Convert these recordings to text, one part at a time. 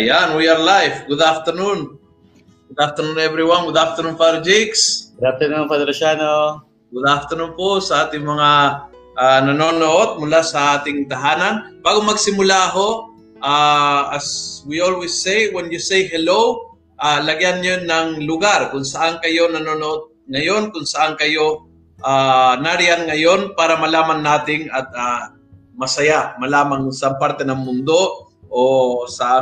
Ayan, we are live. Good afternoon. Good afternoon everyone. Good afternoon, Father Jakes. Good afternoon, Father Luciano. Good afternoon po sa ating mga uh, nanonood mula sa ating tahanan. Bago magsimula ho, uh, as we always say, when you say hello, uh, lagyan nyo ng lugar kung saan kayo nanonood ngayon, kung saan kayo uh, nariyan ngayon para malaman nating at uh, masaya malaman sa parte ng mundo o sa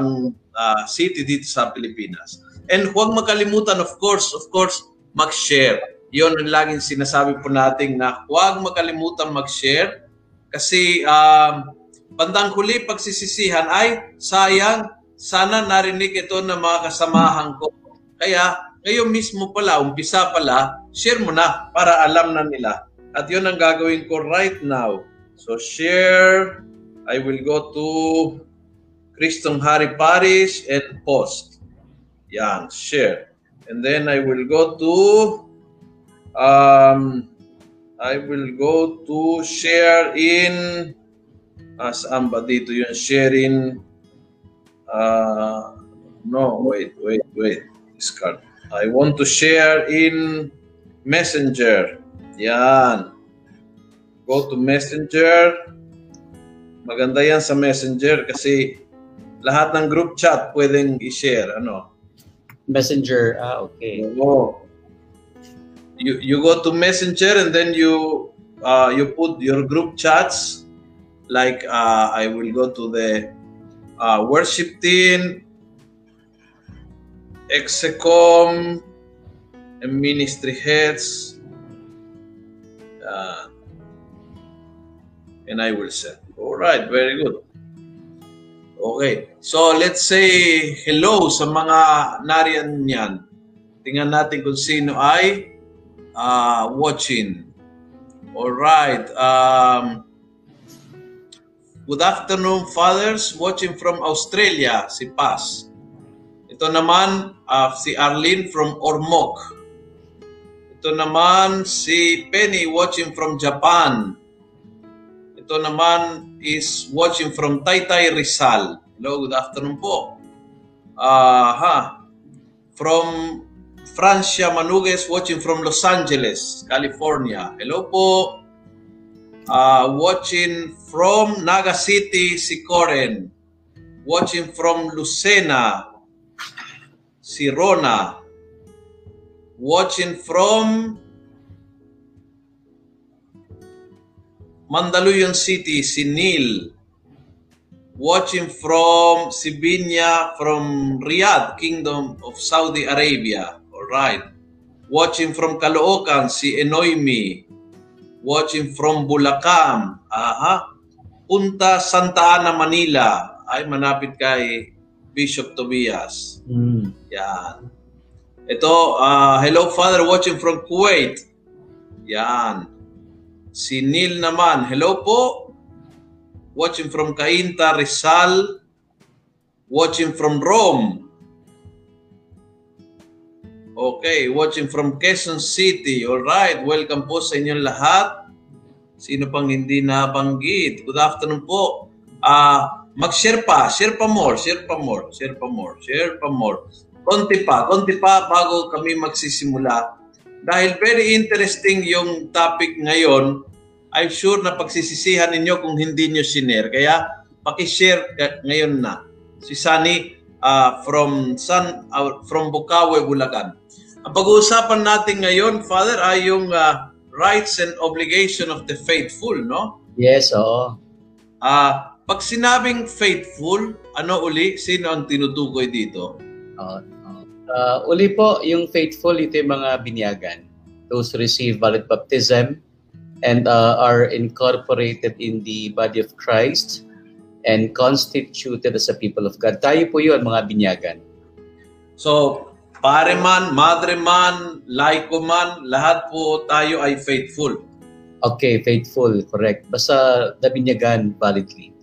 uh, city dito sa Pilipinas. And huwag makalimutan, of course, of course, mag-share. Yun ang laging sinasabi po natin na huwag makalimutan mag-share kasi um, bandang huli pagsisisihan ay sayang, sana narinig ito ng mga kasamahan ko. Kaya ngayon mismo pala, umpisa pala, share mo na para alam na nila. At yun ang gagawin ko right now. So share, I will go to Kristong Hari Parish and post. Yan, share. And then I will go to um, I will go to share in uh, saan ba dito yung sharing uh, no wait wait wait discard I want to share in messenger yan Go to Messenger. Maganda yan sa Messenger kasi lahat ng group chat pwedeng i-share. Ano? Messenger, ah, okay. Oo. You, you go to Messenger and then you uh, you put your group chats like uh, I will go to the uh, worship team, Execom, and ministry heads. Uh, and I will send. All right, very good. Okay. So, let's say hello sa mga nariyan niyan. Tingnan natin kung sino ay uh, watching. All right. Um, good afternoon, fathers. Watching from Australia, si Paz. Ito naman, uh, si Arlene from Ormoc. Ito naman, si Penny watching from Japan. Ito naman is watching from Taytay Rizal. Hello, good afternoon po. Uh, ha. From Francia Manugues watching from Los Angeles, California. Hello po. Uh, watching from Naga City, Sicoren. Watching from Lucena, si Rona. Watching from Mandaluyong City, si Neil. Watching from Sibinia, from Riyadh, Kingdom of Saudi Arabia. All right. Watching from Caloocan, si Enoimi. Watching from Bulacan. Aha. Punta Santa Ana, Manila. Ay, manapit kay Bishop Tobias. Mm. Yan. Ito, uh, hello Father, watching from Kuwait. Yan. Si Neil naman, hello po. Watching from Cainta, Rizal. Watching from Rome. Okay, watching from Quezon City. All right, welcome po sa inyong lahat. Sino pang hindi nabanggit? Good afternoon po. Ah, uh, mag-share pa, share pa more, share pa more, share pa more, share pa more. Konti pa, konti pa bago kami magsisimula. Dahil very interesting yung topic ngayon, I'm sure na pagsisisihan ninyo kung hindi nyo sinare. Kaya paki-share ngayon na. Si Sunny uh, from San uh, from Bukawe, Bulacan. Ang pag-uusapan natin ngayon, Father, ay yung uh, rights and obligation of the faithful, no? Yes, oo. Uh, pag sinabing faithful, ano uli? Sino ang tinutukoy dito? Uh, uh, uli po, yung faithful, ito yung mga binyagan. Those receive valid baptism, and uh, are incorporated in the body of Christ and constituted as a people of God. Tayo po yun, mga binyagan. So, pare man, madre man, laiko man, lahat po tayo ay faithful. Okay, faithful, correct. Basta nabinyagan validly.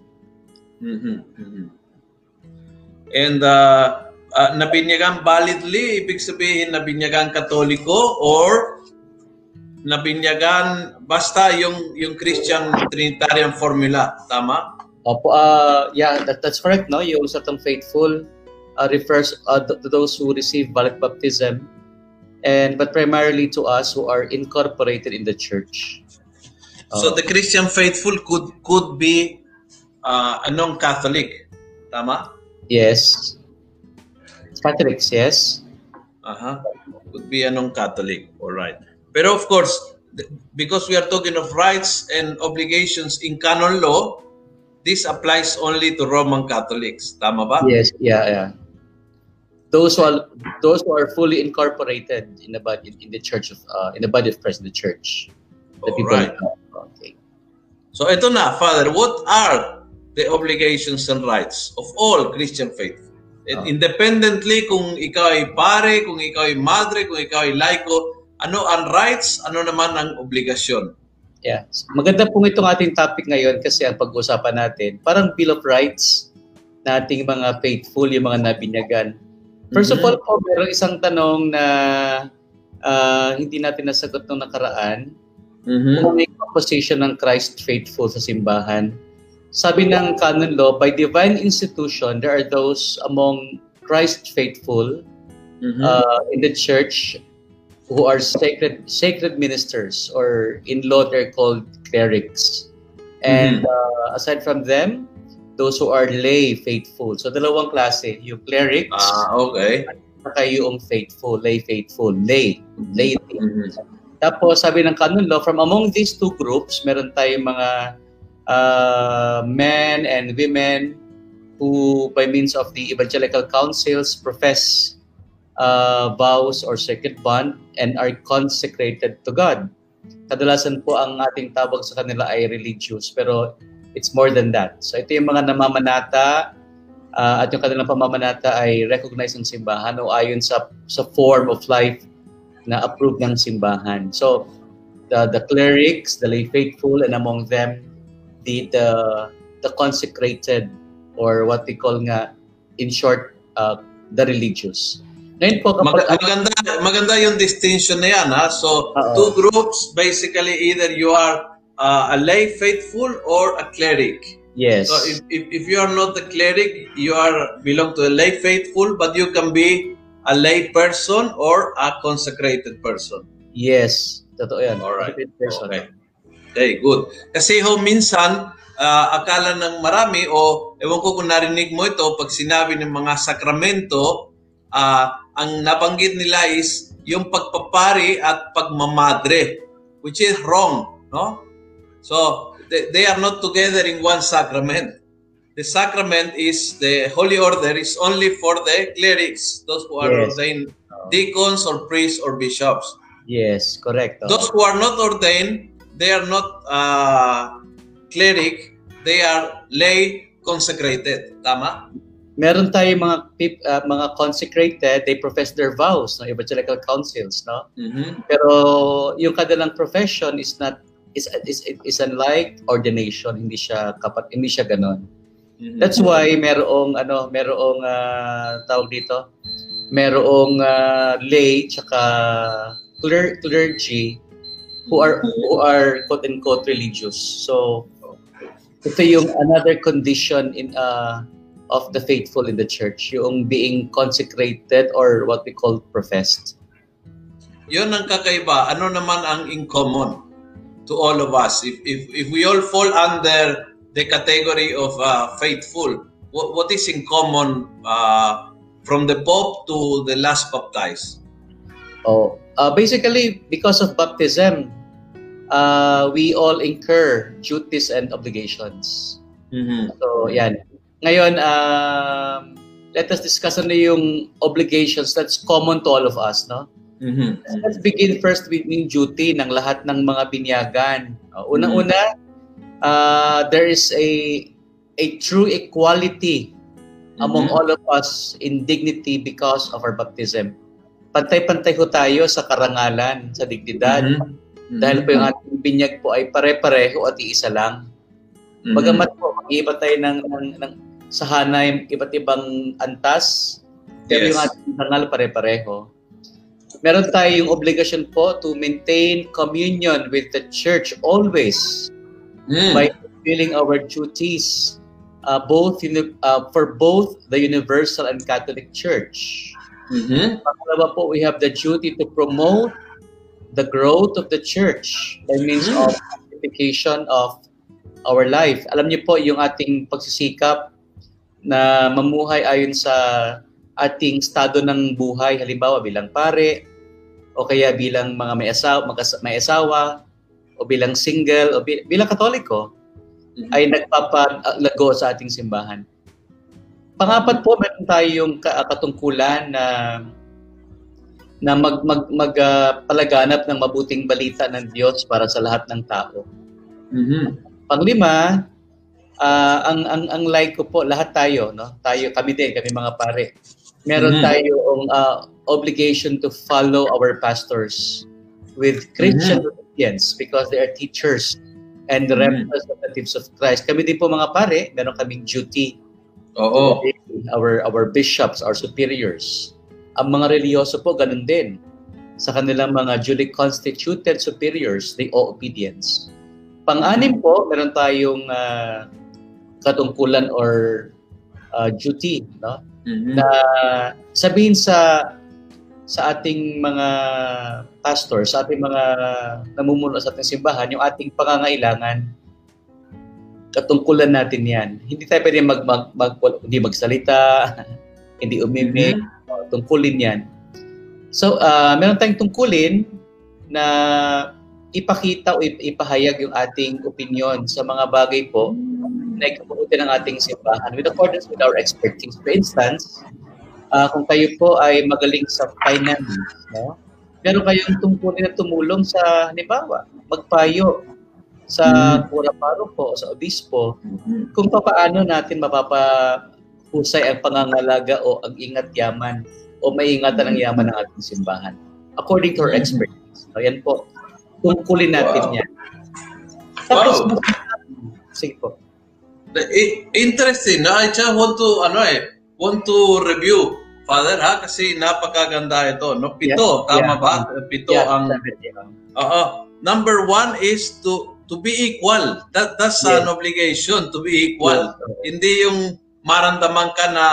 Mm-hmm. mm-hmm. And uh, uh, nabinyagan validly, ibig sabihin nabinyagan katoliko or nabinyagan basta yung yung Christian Trinitarian formula, tama? Opo, uh, yeah, that, that's correct, no? Yung tong faithful, uh, refers uh, to those who receive valid baptism, and but primarily to us who are incorporated in the church. So the Christian faithful could could be uh, a non-Catholic. Tama? Yes. Catholics, yes. Uh-huh. Could be a non-Catholic. All right. Pero of course, because we are talking of rights and obligations in canon law, this applies only to Roman Catholics. Tama ba? Yes, yeah, yeah. Those who are those who are fully incorporated in the body in the church of uh, in the body of Christ in the church. The All people. right. Okay. So ito na, Father, what are the obligations and rights of all Christian faith? And Ah. Independently kung ikaw ay pare, kung ikaw ay madre, kung ikaw ay laiko, ano ang rights, ano naman ang obligasyon? Yeah. Maganda pong itong ating topic ngayon kasi ang pag-uusapan natin, parang Bill of Rights na ating mga faithful, yung mga nabinyagan. First of Mhm. all po, meron isang tanong na ah, hindi natin nasagot nung nakaraan. Kung may composition ng Christ faithful sa simbahan. Sabi ng canon law, by divine institution, there are those among Christ faithful Mhm. uh, in the church who are sacred sacred ministers or in law they're called clerics. And uh, aside from them those who are lay faithful. So dalawang klase yung clerics ah, okay. saka yung faithful lay faithful lay laity Mhm. tapos sabi ng canon law from among these two groups meron tayong mga uh, men and women who by means of the evangelical councils profess uh, vows or sacred bond and are consecrated to God. Kadalasan po ang ating tawag sa kanila ay religious pero it's more than that. So ito yung mga namamanata uh, at yung kanilang pamamanata ay recognized ng simbahan o ayon sa sa form of life na approved ng simbahan. So the the clerics, the lay faithful and among them the the the consecrated or what we call nga in short uh, the religious. Ngayon po kapag Mag- maganda, maganda yung distinction na yan. Ha? So, Oo. two groups, basically either you are uh, a lay faithful or a cleric. yes. So if, if, if you are not a cleric, you are belong to a lay faithful, but you can be a lay person or a consecrated person. Yes, totoo yan. Alright. Person. Okay. Okay, good. Kasi ho, minsan, ah, akala ng marami, o ewan ko kung narinig mo ito, pag sinabi ng mga sakramento, ah, ang nabanggit nila is yung pagpapari at pagmamadre, which is wrong, no? So, they, they are not together in one sacrament. The sacrament is, the Holy Order is only for the clerics, those who are Yes. ordained deacons or priests or bishops. Yes, correct. Those who are not ordained, they are not uh, cleric, they are lay consecrated. Tama? Meron tayong mga uh, mga consecrated, they profess their vows, no, evangelical councils, no? Mhm. Pero yung kanilang profession is not is is is unlike ordination, hindi siya kapat hindi siya ganon. Mhm. That's why merong ano, merong ah, tawag dito, merong ah, lay tsaka cler- clergy who are who are quote unquote religious. So ito yung another condition in uh, of the faithful in the church, yung being consecrated or what we call professed. Yun ang kakaiba. Ano naman ang in common to all of us? If, if, if we all fall under the category of uh, faithful, what, what is in common uh, from the Pope to the last baptized? Oh, uh, basically because of baptism, uh, we all incur duties and obligations. Mhm. So, yan. Ngayon, um, let us discuss ano yung obligations that's common to all of us, no? Mhm. Let's begin first with yung duty ng lahat ng mga binyagan. Uh, Unang-una, uh, there is a a true equality among Mhm. all of us in dignity because of our baptism. Pantay-pantay ho tayo sa karangalan, sa dignidad. Mhm. Dahil po yung ating binyag po ay pare-pareho at iisa lang. Mhm. Bagamat po, mag-iiba tayo ng, ng, ng sahanay, iba't ibang antas, pero Yes. yung ating banal pare-pareho. Meron tayong obligasyon po to maintain communion with the church always Mm. by fulfilling our duties uh, both uni- uh, for both the Universal and Catholic Church. Mhm. Pangalawa po, we have the duty to promote the growth of the church by means Mm. of sanctification of our life. Alam niyo po yung ating pagsisikap na mamuhay ayon sa ating estado ng buhay, halimbawa bilang pare, o kaya bilang mga may asawa, may asawa, o bilang single, o bi- bilang katoliko, Mhm. ay nagpapalago sa ating simbahan. Pangapat po, meron tayong ka- katungkulan na na mag mag, mag ah, palaganap ng mabuting balita ng Diyos para sa lahat ng tao. Mhm. Panglima, ah, ang ang ang like ko po lahat tayo, no? Tayo kami din, kami mga pare. Meron Mhm. tayong ah, obligation to follow our pastors with Christian obedience because they are teachers and the Mhm. representatives of Christ. Kami din po mga pare, meron kaming duty Oo. our our bishops, our superiors. Ang mga reliyoso po ganun din. Sa kanilang mga duly constituted superiors, they owe obedience. Pang-anim po, meron tayong ah, katungkulan or ah, duty, no? Mhm. Na sabihin sa sa ating mga pastor, sa ating mga namumuno sa ating simbahan, yung ating pangangailangan, katungkulan natin yan. Hindi tayo pwede mag, mag, mag, hindi magsalita, hindi umimik, uh, tungkulin yan. So, uh, meron tayong tungkulin na ipakita o ip- ipahayag yung ating opinion sa mga bagay po na ikabuti ng ating simbahan with accordance with our expertise. For instance, uh, kung kayo po ay magaling sa finance, no? meron kayong tungkulin na tumulong sa, halimbawa, magpayo sa Mm. pura paroko sa obispo Mhm. kung paano natin mapapahusay ang pangangalaga o ang ingat yaman o maiingatan ng yaman ng ating simbahan. According to our Mhm. expertise. So, yan po. Tungkulin natin Wow. yan. Tapos, Wow. sige po. Interesting. No? I just want to, ano eh, want to review, Father, ha? Kasi napakaganda ito. No? Pito, Yeah. tama Yeah. ba? Pito Yeah, ang... yeah. Oo. Number one is to to be equal. That That's Yes. an obligation, to be equal. Yes. Hindi yung maramdaman ka na,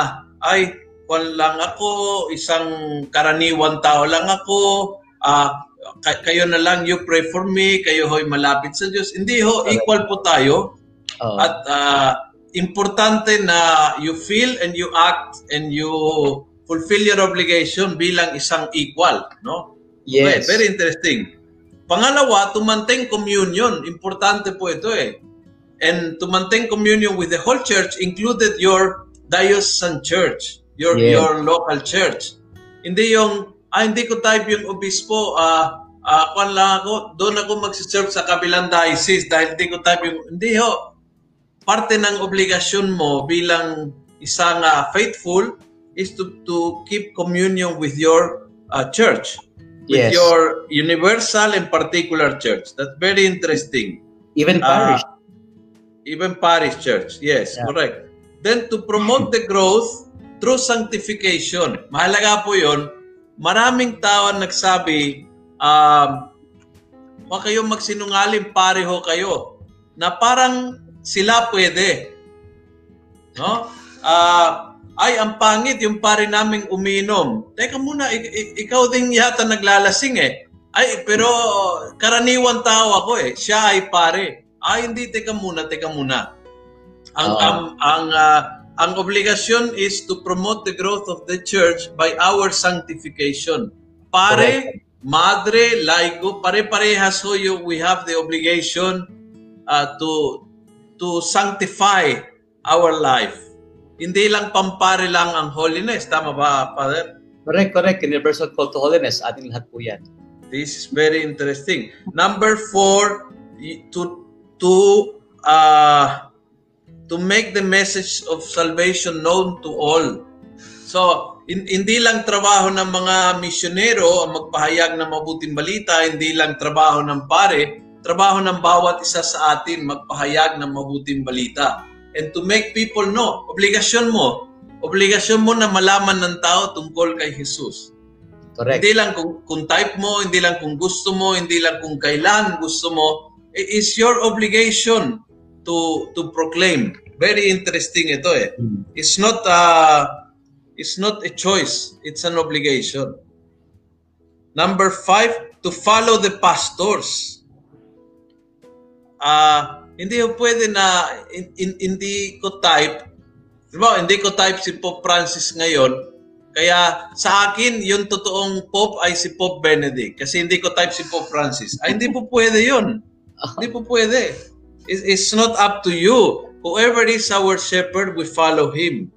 ay, kwan lang ako, isang karaniwan tao lang ako, ah, kay- kayo na lang, you pray for me, kayo ho'y malapit sa Diyos. Hindi ho, equal po tayo. Oo. At ah, importante na you feel and you act and you fulfill your obligation bilang isang equal, no? yes. Okay, very interesting. Pangalawa, to maintain communion. Importante po ito eh. And to maintain communion with the whole church included your diocesan church, your Yes. your local church. Hindi yung ah hindi ko type yung obispo, ah ah kwan lang ako, doon ako magsiserve sa kabilang diocese dahil hindi ko type yung hindi ho. Parte ng obligasyon mo bilang isang ah, faithful is to to keep communion with your ah, church with Yes. your universal and particular church. That's very interesting. Even Ah, parish. even parish church. Yes, Yeah. correct. Then to promote the growth through sanctification. Mahalaga po 'yon. Maraming tao ang nagsabi, um, huwag kayong magsinungaling, pareho kayo. Na parang sila pwede. No? Ah, ay, ang pangit yung pare naming uminom. Teka muna, ik- ik- ikaw din yata naglalasing eh. Ay, pero karaniwan tao ako eh. Siya ay pare. Ay, hindi, teka muna, teka muna. Ang, Oo. ang, ang, ah, ang obligasyon is to promote the growth of the church by our sanctification. Pare, madre, laigo, pare-parehas ho yung we have the obligation uh, to to sanctify our life. Hindi lang pampare lang ang holiness. Tama ba, Father? Correct, correct. Universal call to holiness. Ating lahat po yan. This is very interesting. Number four, to to uh, to make the message of salvation known to all. So, hin- hindi lang trabaho ng mga misyonero ang magpahayag ng mabuting balita, hindi lang trabaho ng pare, trabaho ng bawat isa sa atin magpahayag ng mabuting balita. And to make people know, obligasyon mo, obligasyon mo na malaman ng tao tungkol kay Jesus. Correct. Hindi lang kung, kung type mo, hindi lang kung gusto mo, hindi lang kung kailan gusto mo. It is your obligation to to proclaim. Very interesting ito eh. Mm. It's not uh, it's not a choice. It's an obligation. Number five, to follow the pastors. Ah, hindi ko pwede na in- in- hindi ko type. Di ba, hindi ko type si Pope Francis ngayon. Kaya sa akin, yung totoong Pope ay si Pope Benedict. Kasi hindi ko type si Pope Francis. Ay, hindi po pwede yun. Hindi po pwede. It's, it's not up to you. Whoever is our shepherd, we follow him.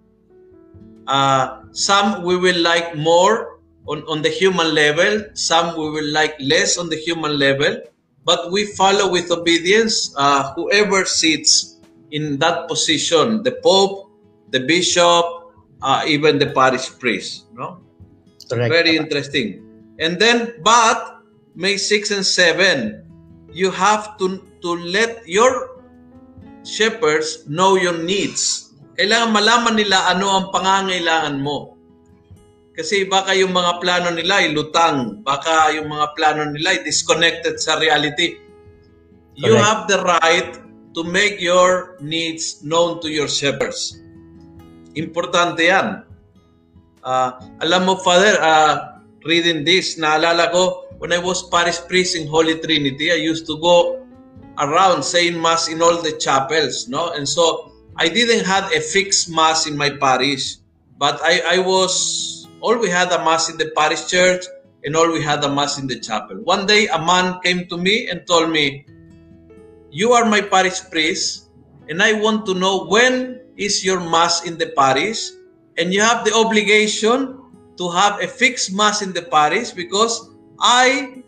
Uh, some we will like more on, on the human level, some we will like less on the human level, but we follow with obedience uh, whoever sits in that position, the Pope, the Bishop, uh, even the parish priest. No? Correct. Very interesting. And then, but May 6 and 7, you have to to let your shepherds know your needs. Kailangan malaman nila ano ang pangangailangan mo. Kasi baka yung mga plano nila ay lutang, baka yung mga plano nila ay disconnected sa reality. You Correct. have the right to make your needs known to your shepherds. Importante yan. Ah, alam mo, Father, ah, reading this, naalala ko, when I was parish priest in Holy Trinity, I used to go around saying mass in all the chapels, no? And so, I didn't have a fixed mass in my parish, but I, I was, all we had a mass in the parish church, and all we had a mass in the chapel. One day, a man came to me and told me, you are my parish priest, and I want to know when is your mass in the parish, and you have the obligation to have a fixed mass in the parish because I,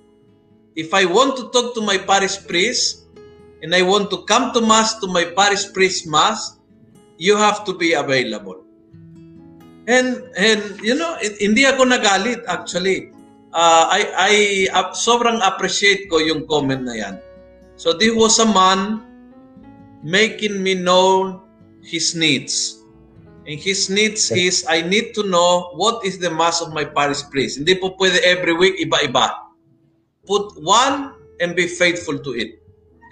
if I want to talk to my parish priest, and I want to come to mass to my parish priest mass, you have to be available. And and you know, hindi ako nagalit actually. Uh, I I uh, sobrang appreciate ko yung comment na yan. So this was a man making me know his needs. And his needs is, I need to know what is the mass of my parish priest. Hindi po pwede every week iba-iba. Put one and be faithful to it.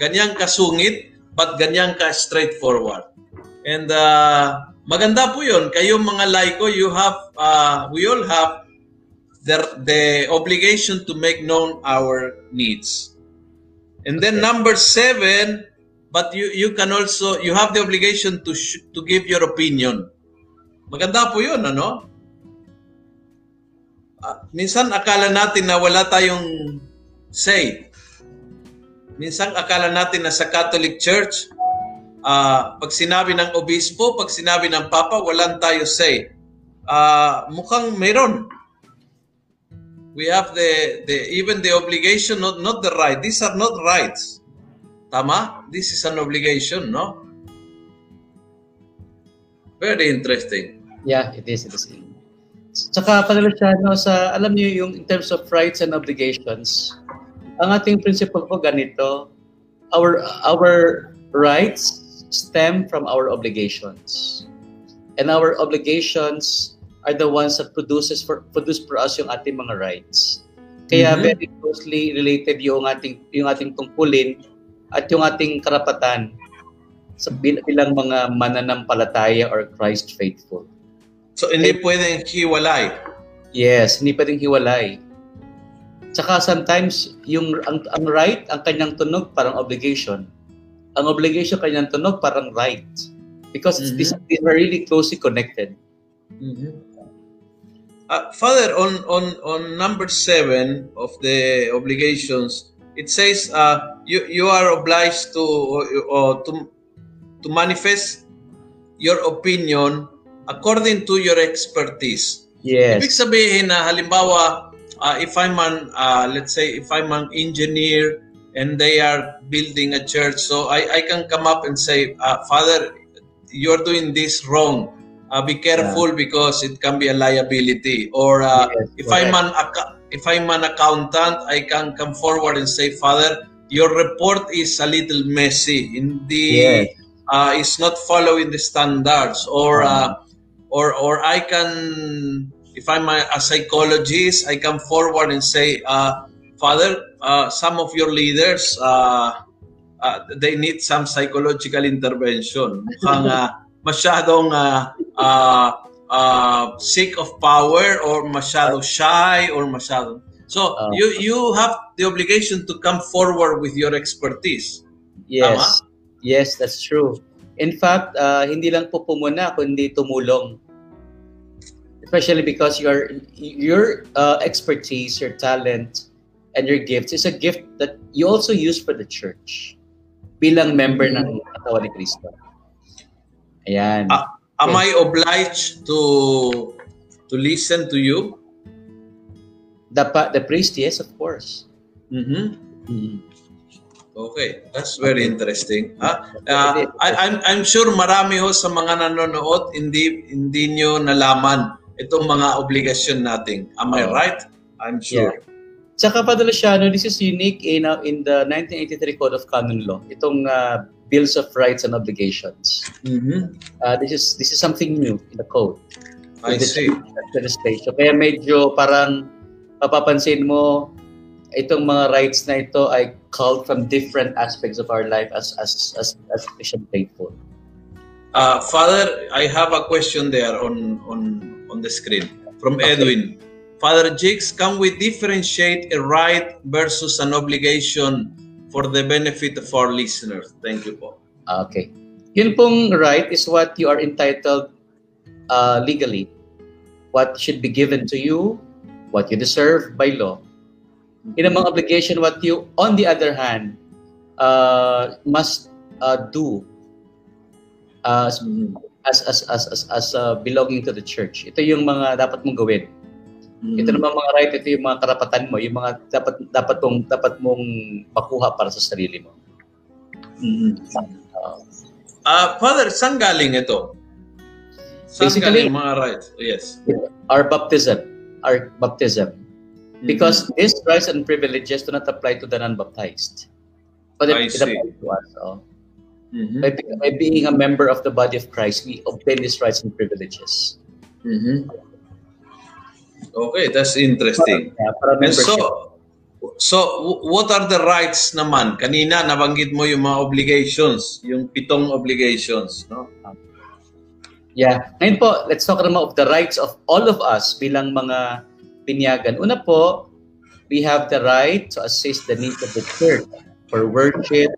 Ganyang kasungit, but ganyang ka straightforward. And uh, maganda po yun. Kayo mga laiko, you have, uh, we all have the, the obligation to make known our needs. And then number seven, but you you can also you have the obligation to sh- to give your opinion. Maganda po 'yun, ano? Ah, minsan akala natin na wala tayong say. Minsan akala natin na sa Catholic Church, ah, pag sinabi ng obispo, pag sinabi ng papa, walang tayo say. Ah, mukhang meron. We have the the even the obligation, not not the right. These are not rights. Tama? This is an obligation, no? Very interesting. Yeah, it is. It is. Tsaka Padalasiano, sa, alam niyo yung in terms of rights and obligations, ang ating principle po ganito, our our rights stem from our obligations. And our obligations are the ones that produces for produce for us yung ating mga rights. Kaya Mhm. very closely related yung ating yung ating tungkulin at yung ating karapatan sa bil- bilang mga mananampalataya or Christ faithful. So, hindi pwedeng hiwalay. Yes, hindi pwedeng hiwalay. Tsaka sometimes, yung ang, ang right, ang kanyang tunog parang obligation. Ang obligation kanyang tunog parang right. Because Mhm. these, these are really closely connected. Uh, Father, on, on, on number seven of the obligations, it says uh, you, you are obliged to, or to, to manifest your opinion according to your expertise. Ibig Yes. sabihin na halimbawa, uh, if I'm an, uh, let's say, if I'm an engineer and they are building a church, so I, I can come up and say, uh, Father, you're doing this wrong. Uh, be careful because it can be a liability. Or uh, Yes, if I'm an if I'm an accountant, I can come forward and say, Father, your report is a little messy. In the Yes. uh, is not following the standards or uh, or or I can if I'm a, a psychologist I come forward and say uh, father uh, some of your leaders uh, uh, they need some psychological intervention mukhang uh, masyadong uh, uh, uh, sick of power or masyadong shy or masyadong So uh, you you have the obligation to come forward with your expertise. Yes. Tama? Yes, that's true. In fact, uh, hindi lang po pumuna kundi tumulong. Especially because your your uh, expertise, your talent, and your gifts is a gift that you also use for the church bilang member ng katawan ni Kristo. Ayan. Uh, am I obliged to to listen to you? The the priest, yes, of course. Mm-hmm. mm-hmm. Okay, that's very interesting. Ah, uh, I, I'm I'm sure marami ho sa mga nanonood hindi hindi niyo nalaman itong mga obligasyon natin. Am I right? I'm sure. Yeah. Tsaka Padre Luciano, this is unique in, uh, in the 1983 Code of Canon Law. Itong uh, Bills of Rights and Obligations. Mm-hmm. Uh, this is this is something new in the code. I see. Legislation. Kaya medyo parang mapapansin mo itong mga rights na ito ay called from different aspects of our life as as as, as Christian faithful. Uh, Father, I have a question there on on on the screen from okay. Edwin. Father Jigs, can we differentiate a right versus an obligation for the benefit of our listeners? Thank you po. Okay. Yun pong right is what you are entitled uh, legally. What should be given to you, what you deserve by law. In among obligation, what you, on the other hand, uh, must uh, do uh, as, as, as, as, as uh, belonging to the church. Ito yung mga dapat mong gawin. Mm. Ito naman mga right, ito yung mga karapatan mo, yung mga dapat dapat mong dapat mong makuha para sa sarili mo. Mm. Uh, uh, Father, saan galing ito? Saan Basically, galing mga right? Yes. Our baptism, our baptism. Mm-hmm. Because these rights and privileges do not apply to the non-baptized. But it, it applies to us. Oh. Mm-hmm. By, by being a member of the body of Christ, we obtain these rights and privileges. Mm-hmm. Okay, that's interesting. And so, so what are the rights naman? Kanina nabanggit mo yung mga obligations, yung pitong obligations, no? Yeah. Ngayon po, let's talk naman of the rights of all of us bilang mga binyagan. Una po, we have the right to assist the needs of the church for worship,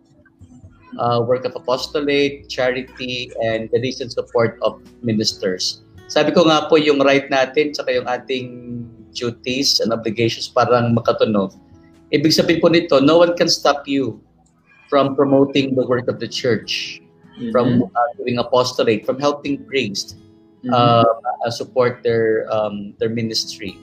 uh, work of apostolate, charity, and the recent support of ministers. Sabi ko nga po yung right natin tsaka yung ating duties and obligations parang makatunog. Ibig sabihin po nito, no one can stop you from promoting the work of the church, mm-hmm. from uh, doing apostolate, from helping priests mm-hmm. uh, uh, support their um, their ministry.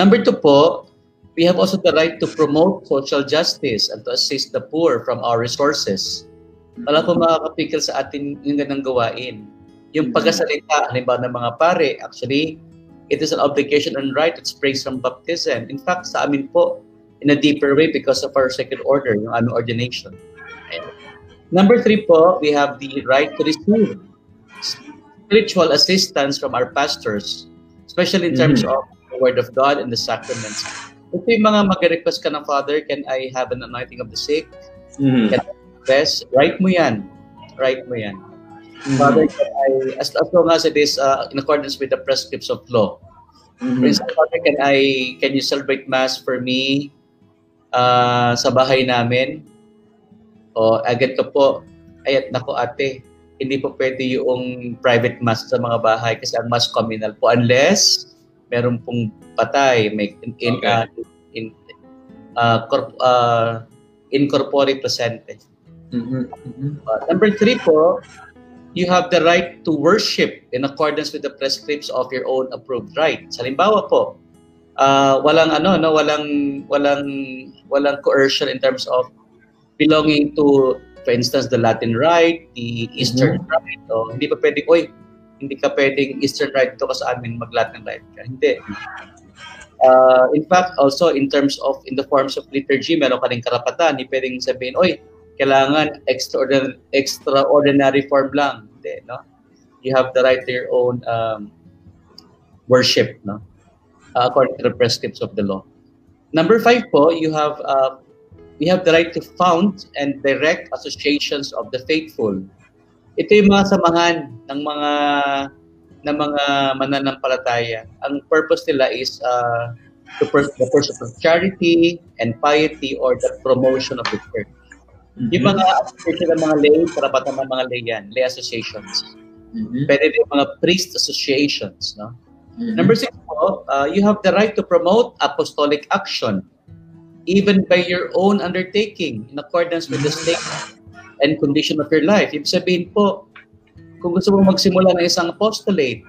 Number two po, we have also the right to promote social justice and to assist the poor from our resources. Wala po makakapigil sa atin yung ganang gawain. Yung mm-hmm. pagkasalita, halimbawa ng mga pare, actually, it is an obligation and right that springs from baptism. In fact, sa amin po, in a deeper way because of our second order, yung aming ordination. Number three po, we have the right to receive spiritual assistance from our pastors, especially in terms mm-hmm. of the Word of God and the sacraments. Ito yung mga mag-request ka ng Father, can I have an anointing of the sick? Mm-hmm. Can I confess? Write mo yan. Write mo yan. Mm-hmm. Father, can I, as, as long as it is uh, in accordance with the prescripts of law. Mm-hmm. For instance, Father, can I, can you celebrate Mass for me uh, sa bahay namin? O agad ko po, ay nako ate, hindi po pwede yung private mass sa mga bahay kasi ang mass communal po unless meron pong patay, may in, in, okay. uh, in uh, corp, uh, incorporate presente. Mm-hmm. Uh, number three po, you have the right to worship in accordance with the prescripts of your own approved right. Halimbawa po, uh, walang ano no, walang walang walang coercion in terms of belonging to for instance the Latin rite, the Eastern mm-hmm. rite. O, hindi pa pwedeng, oy, hindi ka pwedeng Eastern rite to ka sa amin, mag-Latin rite ka. Hindi. Uh, in fact, also in terms of, in the forms of liturgy, meron ka rin karapatan. Hindi pwedeng sabihin, oy, kailangan extraordinary, extraordinary form lang. Hindi, no? You have the right to your own um, worship, no? Uh, according to the prescripts of the law. Number five po, you have uh, we have the right to found and direct associations of the faithful ito yung mga samahan ng mga ng mga mananampalataya. Ang purpose nila is uh, to pers- the pursuit of charity and piety or the promotion of the church. Mm-hmm. Yung mga association ng mga lay, karapatan ng mga lay yan, lay associations. Mm-hmm. Pwede din mga priest associations. No? Mm-hmm. Number six po, uh, you have the right to promote apostolic action even by your own undertaking in accordance with the state and condition of your life. Ibig sabihin po, kung gusto mo magsimula ng isang apostolate,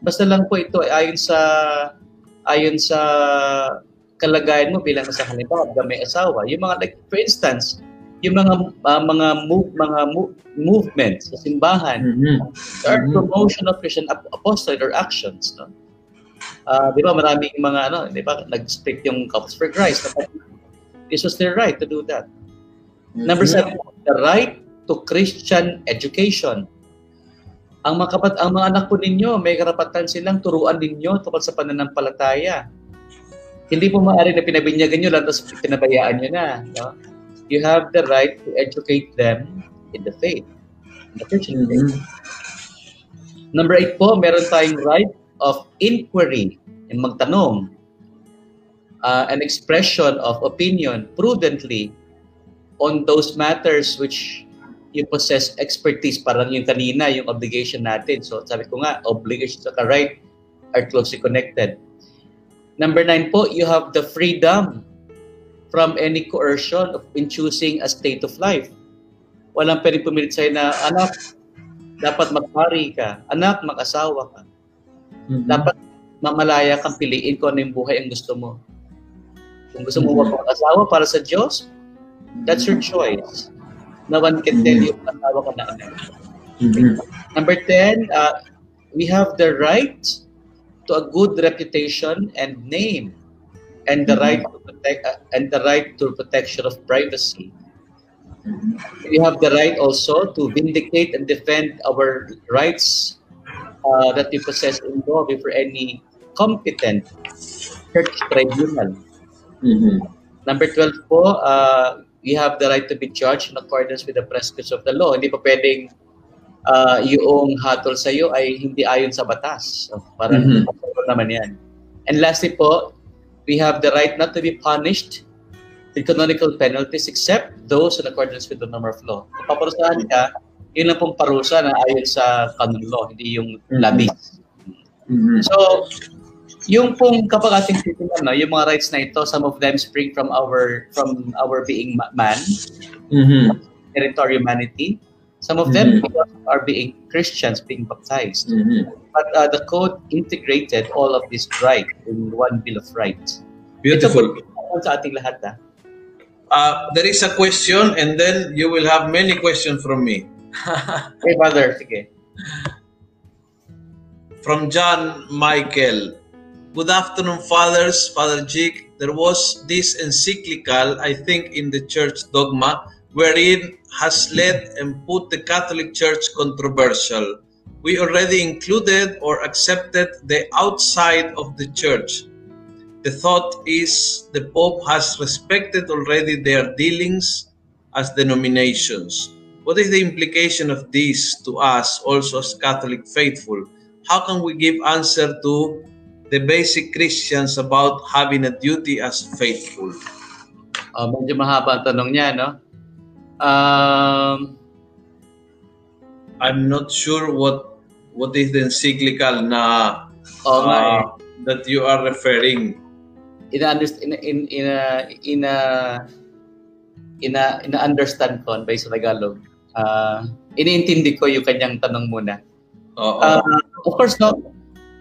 basta lang po ito ay ayon sa ayon sa kalagayan mo bilang sa halimbawa may asawa. Yung mga like for instance, yung mga uh, mga move, mga move, movement sa simbahan, mm-hmm. are mm-hmm. promotion of Christian apostolate or actions, no? Uh, di ba maraming mga ano, di ba nag-speak yung Couples for Christ. This was their right to do that. Mm-hmm. Number seven, the right to Christian education ang mga kapat ang mga anak po ninyo, may karapatan silang turuan ninyo tungkol sa pananampalataya. Hindi po maaari na pinabinyagan nyo lang tapos pinabayaan nyo na. No? You have the right to educate them in the faith. The Christian faith. Mm-hmm. Number eight po, meron tayong right of inquiry, yung magtanong, uh, an expression of opinion prudently on those matters which you possess expertise, parang yung kanina, yung obligation natin. So sabi ko nga, obligation sa right are closely connected. Number nine po, you have the freedom from any coercion of in choosing a state of life. Walang pwedeng pumilit sa'yo na, anak, dapat magpari ka. Anak, mag-asawa ka. Mm-hmm. Dapat mamalaya kang piliin kung ano yung buhay ang gusto mo. Kung gusto mo mm-hmm. mag-asawa para sa Diyos, that's your choice. No one can tell you kung asawa ka na anak. Mm-hmm. Number 10, uh, we have the right to a good reputation and name and the right to protect uh, and the right to protection of privacy. We have the right also to vindicate and defend our rights uh, that we possess in law before any competent church tribunal. Mm-hmm. Number 12 po, uh, you have the right to be judged in accordance with the prescriptions of the law. Hindi pa pwedeng uh, yung hatol sa iyo ay hindi ayon sa batas. So, parang mm-hmm. naman yan. And lastly po, we have the right not to be punished with canonical penalties except those in accordance with the norm of law. Kung paparusahan ka, yun lang pong parusa na ayon sa canon law, hindi yung labis. Mm-hmm. So, yung pong kapag ating titingnan, no, yung mga rights na ito, some of them spring from our from our being man, mm-hmm. our humanity. Some of them mm-hmm. are being Christians being baptized. Mm-hmm. But uh, the code integrated all of these rights in one bill of rights. Beautiful. Ito sa ating lahat. Ah. Uh, there is a question and then you will have many questions from me. hey, brother. Sige. From John Michael. Good afternoon, Fathers, Father Jig. There was this encyclical, I think, in the church dogma, wherein has led and put the Catholic Church controversial. We already included or accepted the outside of the church. The thought is the Pope has respected already their dealings as denominations. What is the implication of this to us also as Catholic faithful? How can we give answer to the basic Christians about having a duty as faithful? Uh, medyo mahaba ang tanong niya, no? Um, I'm not sure what what is the encyclical na oh, uh, that you are referring. In a, in in in a, in a, in a, in a understand ko by sa Tagalog. Uh, iniintindi ko yung kanyang tanong muna. Oo. Uh, of course, no,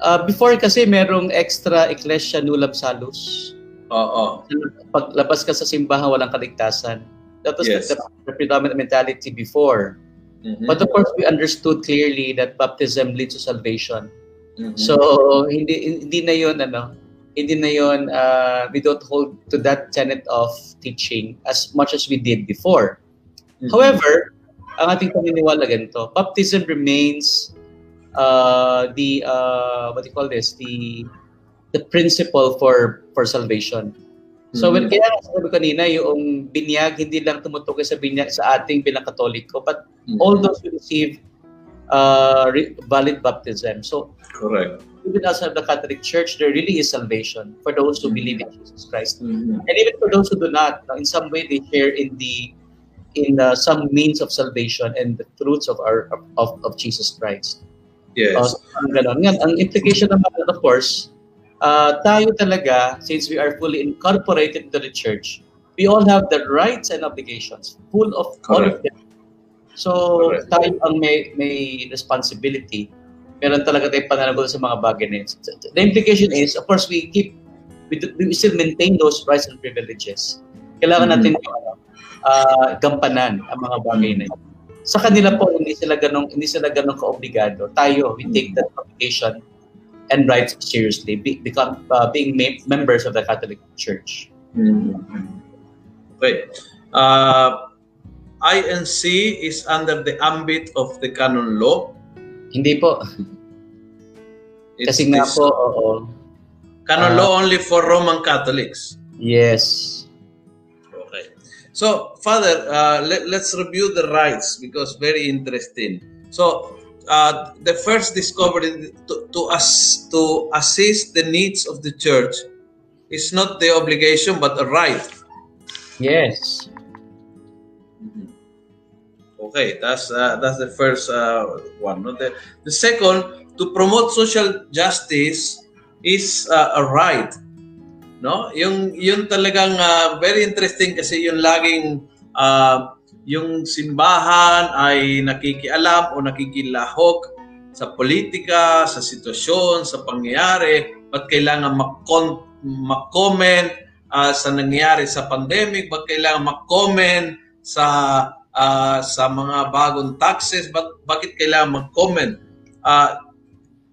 Uh, before kasi merong extra Ecclesia Nullab Salus. Oo. Paglabas ka sa simbahan, walang kaligtasan. That was yes. the, the predominant mentality before. Mm-hmm. But of course, we understood clearly that baptism leads to salvation. Mm-hmm. So, hindi hindi na yon ano, hindi na yon uh, we don't hold to that tenet of teaching as much as we did before. Mm-hmm. However, ang ating paniniwala ganito, baptism remains uh, the uh, what do you call this the the principle for for salvation. So mm-hmm. when kaya sabi kanina yung binyag hindi lang tumutukoy sa binyag sa ating bilang Katoliko but mm-hmm. all those who receive uh, valid baptism. So Correct. even outside the Catholic Church, there really is salvation for those who Mhm. believe in Jesus Christ, Mhm. and even for those who do not. In some way, they share in the in uh, some means of salvation and the truths of our of, of Jesus Christ. Yes. Uh, so, ang ang implication naman, of course, uh, tayo talaga, since we are fully incorporated into the church, we all have the rights and obligations, full of all of Correct. them. So, Correct. tayo ang may, may responsibility. Meron talaga tayong pananagot sa mga bagay na yun. The implication is, of course, we keep, we, do- we still maintain those rights and privileges. Kailangan Mhm. natin uh, gampanan ang mga bagay na yun. Sa kanila po, hindi sila ganong, hindi sila ganong kaobligado. Tayo, we take that obligation and rights seriously, be, become, uh, being mem- members of the Catholic Church. Mhm. Okay. Uh, INC is under the ambit of the canon law. Hindi po. It's Kasi nga po, oo. canon ah, law only for Roman Catholics. Yes. Okay. So, Father, uh, let, let's review the rights because very interesting. So, uh, the first discovery to, to us to assist the needs of the church is not the obligation but a right. Yes. Okay, that's uh, that's the first uh, one. No? The, the second, to promote social justice is uh, a right. No? Yung yun talagang uh, very interesting kasi yung laging uh, yung simbahan ay nakikialam o nakikilahok sa politika, sa sitwasyon, sa pangyayari, ba't kailangan mag-comment uh, sa nangyayari sa pandemic, ba't kailangan mag-comment sa uh, sa mga bagong taxes, bak- bakit kailangan mag-comment? Uh,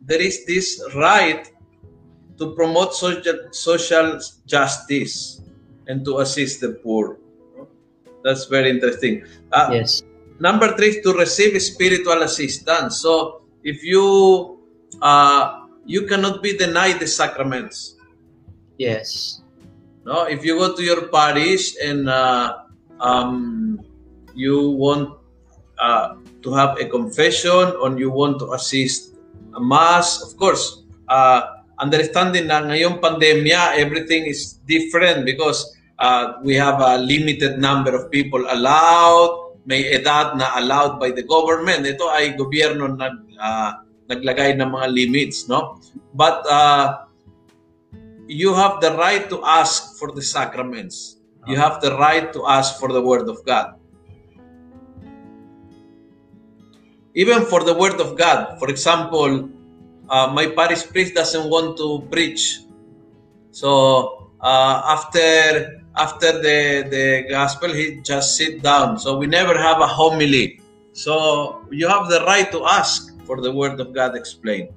there is this right to promote social, social justice and to assist the poor. That's very interesting. Uh, Yes. Number three is to receive spiritual assistance. So if you uh, you cannot be denied the sacraments. Yes. No, if you go to your parish and uh, um, you want uh, to have a confession or you want to assist a mass, of course, uh, understanding na ngayong pandemya, everything is different because uh, we have a limited number of people allowed, may edad na allowed by the government. Ito ay gobyerno nag, uh, naglagay ng mga limits, no? But uh, you have the right to ask for the sacraments. You have the right to ask for the Word of God. Even for the Word of God, for example, uh, my parish priest doesn't want to preach. So uh, after after the the gospel, he just sit down. So we never have a homily. So you have the right to ask for the Word of God explained.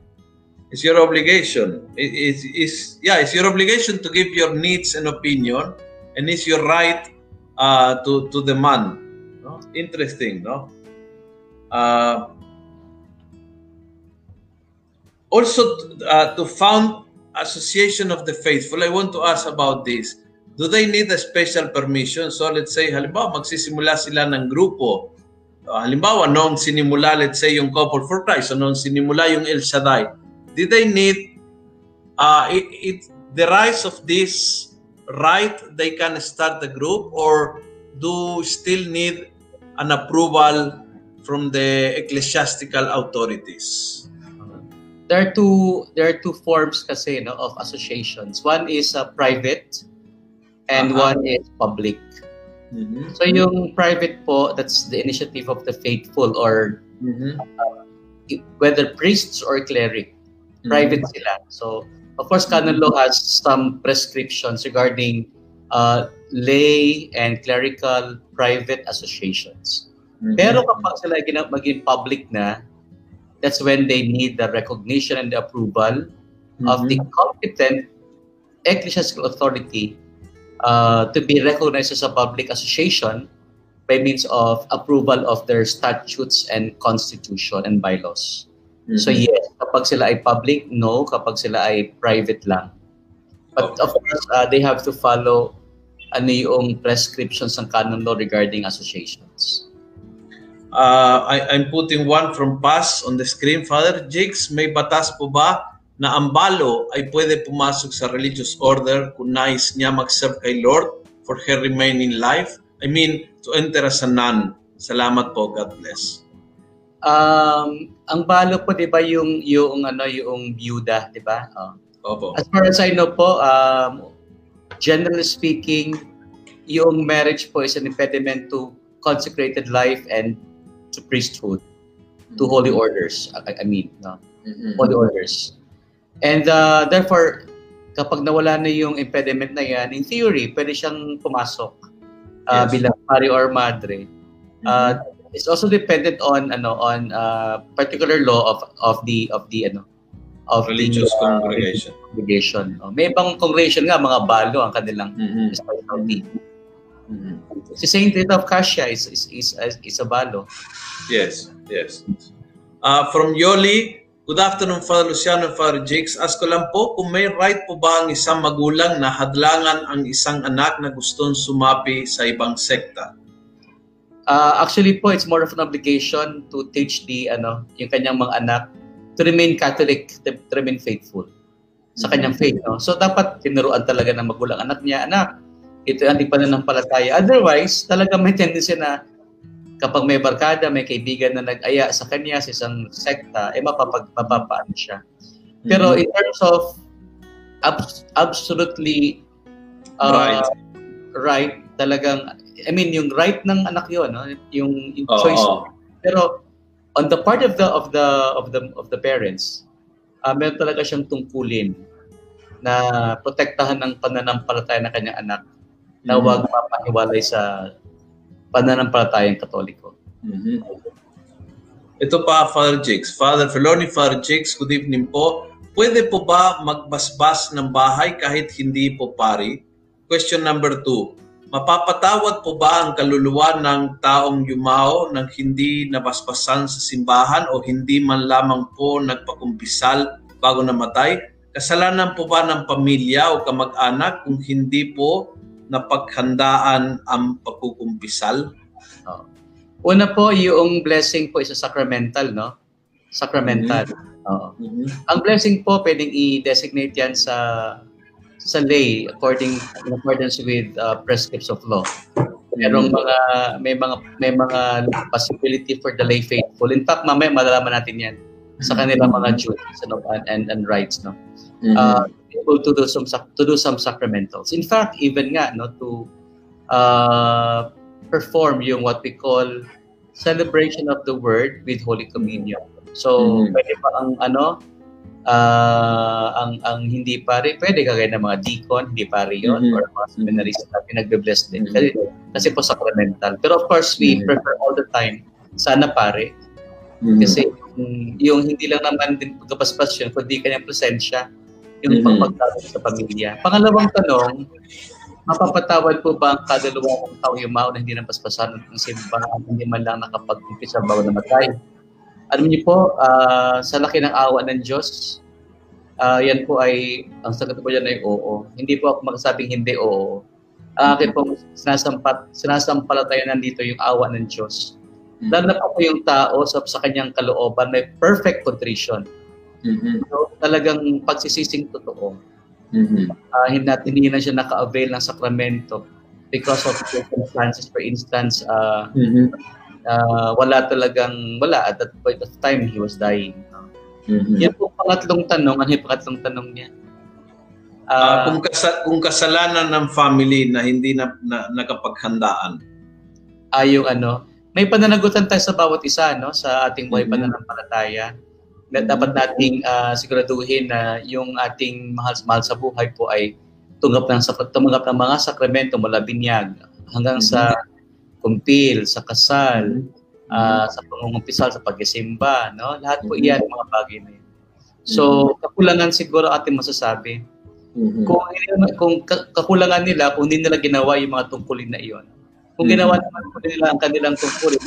It's your obligation. It is is yeah, it's your obligation to give your needs and opinion, and it's your right uh, to to demand. No? Interesting, no? Uh, also, uh, to found association of the faithful, I want to ask about this. Do they need a special permission? So let's say, halimbawa, magsisimula sila ng grupo. Uh, halimbawa, noong sinimula, let's say, yung Couple for Christ, o noong sinimula yung El Shaddai, did they need uh, it, it, the rise of this right they can start the group or do still need an approval from the ecclesiastical authorities There are two there are two forms kasi no of associations. One is uh, private and Uh-huh. one is public. So yung private po that's the initiative of the faithful or Mhm. whether priests or cleric. Private sila. So of course canon law has some prescriptions regarding uh, lay and clerical private associations. Mhm. Pero kapag sila maging public na, that's when they need the recognition and the approval of the Mhm. competent ecclesiastical authority uh, to be recognized as a public association by means of approval of their statutes and constitution and bylaws. So Mhm. yes, kapag sila ay public, no. Kapag sila ay private lang. But of course, uh, they have to follow ano yung prescriptions ng canon law regarding associations. Uh, I, I'm putting one from Paz on the screen. Father Jigs, may batas po ba na ang balo ay pwede pumasok sa religious order kung nais niya mag-serve kay Lord for her remaining life? I mean, to enter as a nun. Salamat po. God bless. Um, ang balo po 'di ba yung yung ano yung byuda, 'di ba? Oh. Opo. As far as I know po, um, generally speaking, yung marriage po is an impediment to consecrated life and to priesthood, to holy orders. I, I mean, no? Mhm. holy orders. And uh, therefore, kapag nawala na yung impediment na yan, in theory, pwede siyang pumasok uh, Yes. bilang pari or madre. Uh, it's also dependent on ano on uh, particular law of of the of the ano of Religious the, uh, congregation. congregation. no? May ibang congregation nga mga balo ang kanilang Mhm. specialty. Mhm. Si Saint Rita of Cassia is is is, is a balo. Yes, yes. Uh, from Yoli, good afternoon Father Luciano and Father Jakes. Ask ko lang po kung may right po ba ang isang magulang na hadlangan ang isang anak na gustong sumapi sa ibang sekta? Uh, actually po, it's more of an obligation to teach the ano, yung kanyang mga anak to remain Catholic, to, to remain faithful sa kanyang faith. No? So dapat tinuruan talaga ng magulang anak niya, anak, ito ang pananampalataya. Otherwise, talaga may tendency na kapag may barkada, may kaibigan na nag-aya sa kanya sa isang sekta, eh mapapag, mapapaan siya. Pero Mhm. in terms of abs- absolutely uh, Right. right, talagang, I mean, yung right ng anak yun, no? yung, yung Oo. choice. Pero on the part of the of the of the of the parents, uh, meron talaga siyang tungkulin na protektahan ng pananampalataya ng kanyang anak na Mhm. huwag mapahiwalay sa pananampalatayang katoliko. Mhm. Ito pa, Father Jakes. Father Feloni, Father Jakes, good evening po. Pwede po ba magbasbas ng bahay kahit hindi po pari? Question number two. Mapapatawad po ba ang kaluluwa ng taong yumao nang hindi nabasbasan sa simbahan o hindi man lamang po nagpakumpisal bago namatay? Kasalanan po ba ng pamilya o kamag-anak kung hindi po napaghandaan ang pagkukumpisal? Una po, yung blessing po is a sacramental, no? Sacramental. Oo. Mhm. Ang blessing po, pwedeng i-designate yan sa sa lay according in accordance with uh, prescripts of law. Merong mga may mga may mga possibility for the lay faithful. In fact, mamaya malalaman natin 'yan sa kanilang mga duties ano, and, and and rights no. Mhm. Uh, able to do some to do some sacramentals. In fact, even nga no to uh, perform yung what we call celebration of the word with Holy Communion. So, Mhm. pwede pa ang ano, ah, ang ang hindi pare, pwede kagaya ng mga deacon, hindi pare yun, Mhm. or mga seminaries na pinagbe-bless din. Mhm. Kasi, kasi po sacramental. Pero of course, we Mhm. prefer all the time, sana pare, Mhm. kasi mm, yung hindi lang naman din pagkapaspas yun, kundi kanyang presensya, yung Mhm. pagpagtawad sa pamilya. Pangalawang tanong, mapapatawad po ba ang kadalawa ng tao yumao na hindi napaspasan ng simbahan, hindi man lang nakapag-umpisa bago namatay? Alam niyo po, ah, sa laki ng awa ng Diyos, ah, yan po ay, ang sagot po yan ay oo. Hindi po ako magsasabing hindi oo. Ang akin po, sinasampat, sinasampalataya nandito yung awa ng Diyos. Lalo na po yung tao sa, sa kanyang kalooban may perfect contrition. Mhm. So, talagang pagsisising totoo. Mhm. uh, hindi, hindi na siya naka-avail ng sakramento because of circumstances. For instance, uh, Mhm. uh, wala talagang, wala at that point of time, he was dying. Mhm. Yan po pangatlong tanong. Ano yung pangatlong tanong niya? Ah, Uh, kung, kasa- kung kasalanan ng family na hindi na, na nakapaghandaan. ah, yung ano, may pananagutan tayo sa bawat isa, no? Sa ating buhay Mhm. pananampalataya. Na dapat nating ah, siguraduhin na yung ating mahal, mahal sa buhay po ay tunggap ng, tumanggap ng mga sakramento mula binyag hanggang sa kumpil, sa kasal, ah, sa pangungumpisal, sa pagsisimba, no? Lahat po iyan, mga bagay na yan. So, kakulangan siguro ating masasabi. Kung, kung ka- kakulangan nila, kung hindi nila ginawa yung mga tungkulin na iyon. Kung ginawa naman po nila ang kanilang tungkulin,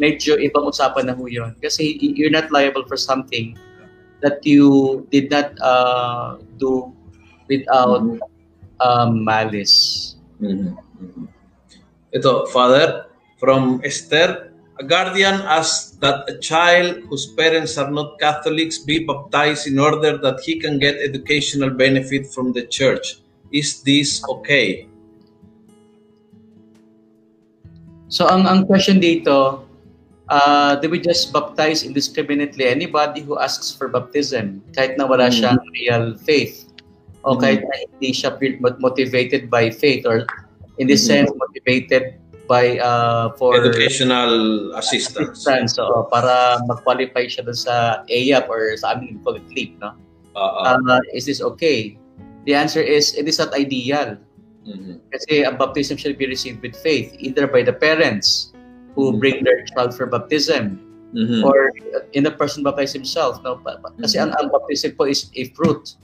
medyo ibang usapan na ho yun. Kasi you're not liable for something that you did not uh, do without Mhm. um, malice. Mhm. Mhm. Ito, Father, from Esther, a guardian asks that a child whose parents are not Catholics be baptized in order that he can get educational benefit from the church. Is this okay? So ang ang question dito, uh, do we just baptize indiscriminately anybody who asks for baptism kahit na wala mm-hmm. siyang real faith o mm-hmm. kahit na hindi siya motivated by faith or in this mm-hmm. sense motivated by uh, for educational assistance. assistance so, para mag-qualify siya dun sa AYAP or sa amin call it LEAP, no? Uh, is this okay? The answer is it is not ideal. Mm-hmm. Kasi ang baptism should be received with faith, either by the parents who mm-hmm. bring their child for baptism mm-hmm. or in the person baptized himself. No? Kasi mm-hmm. ang, ang baptism po is a fruit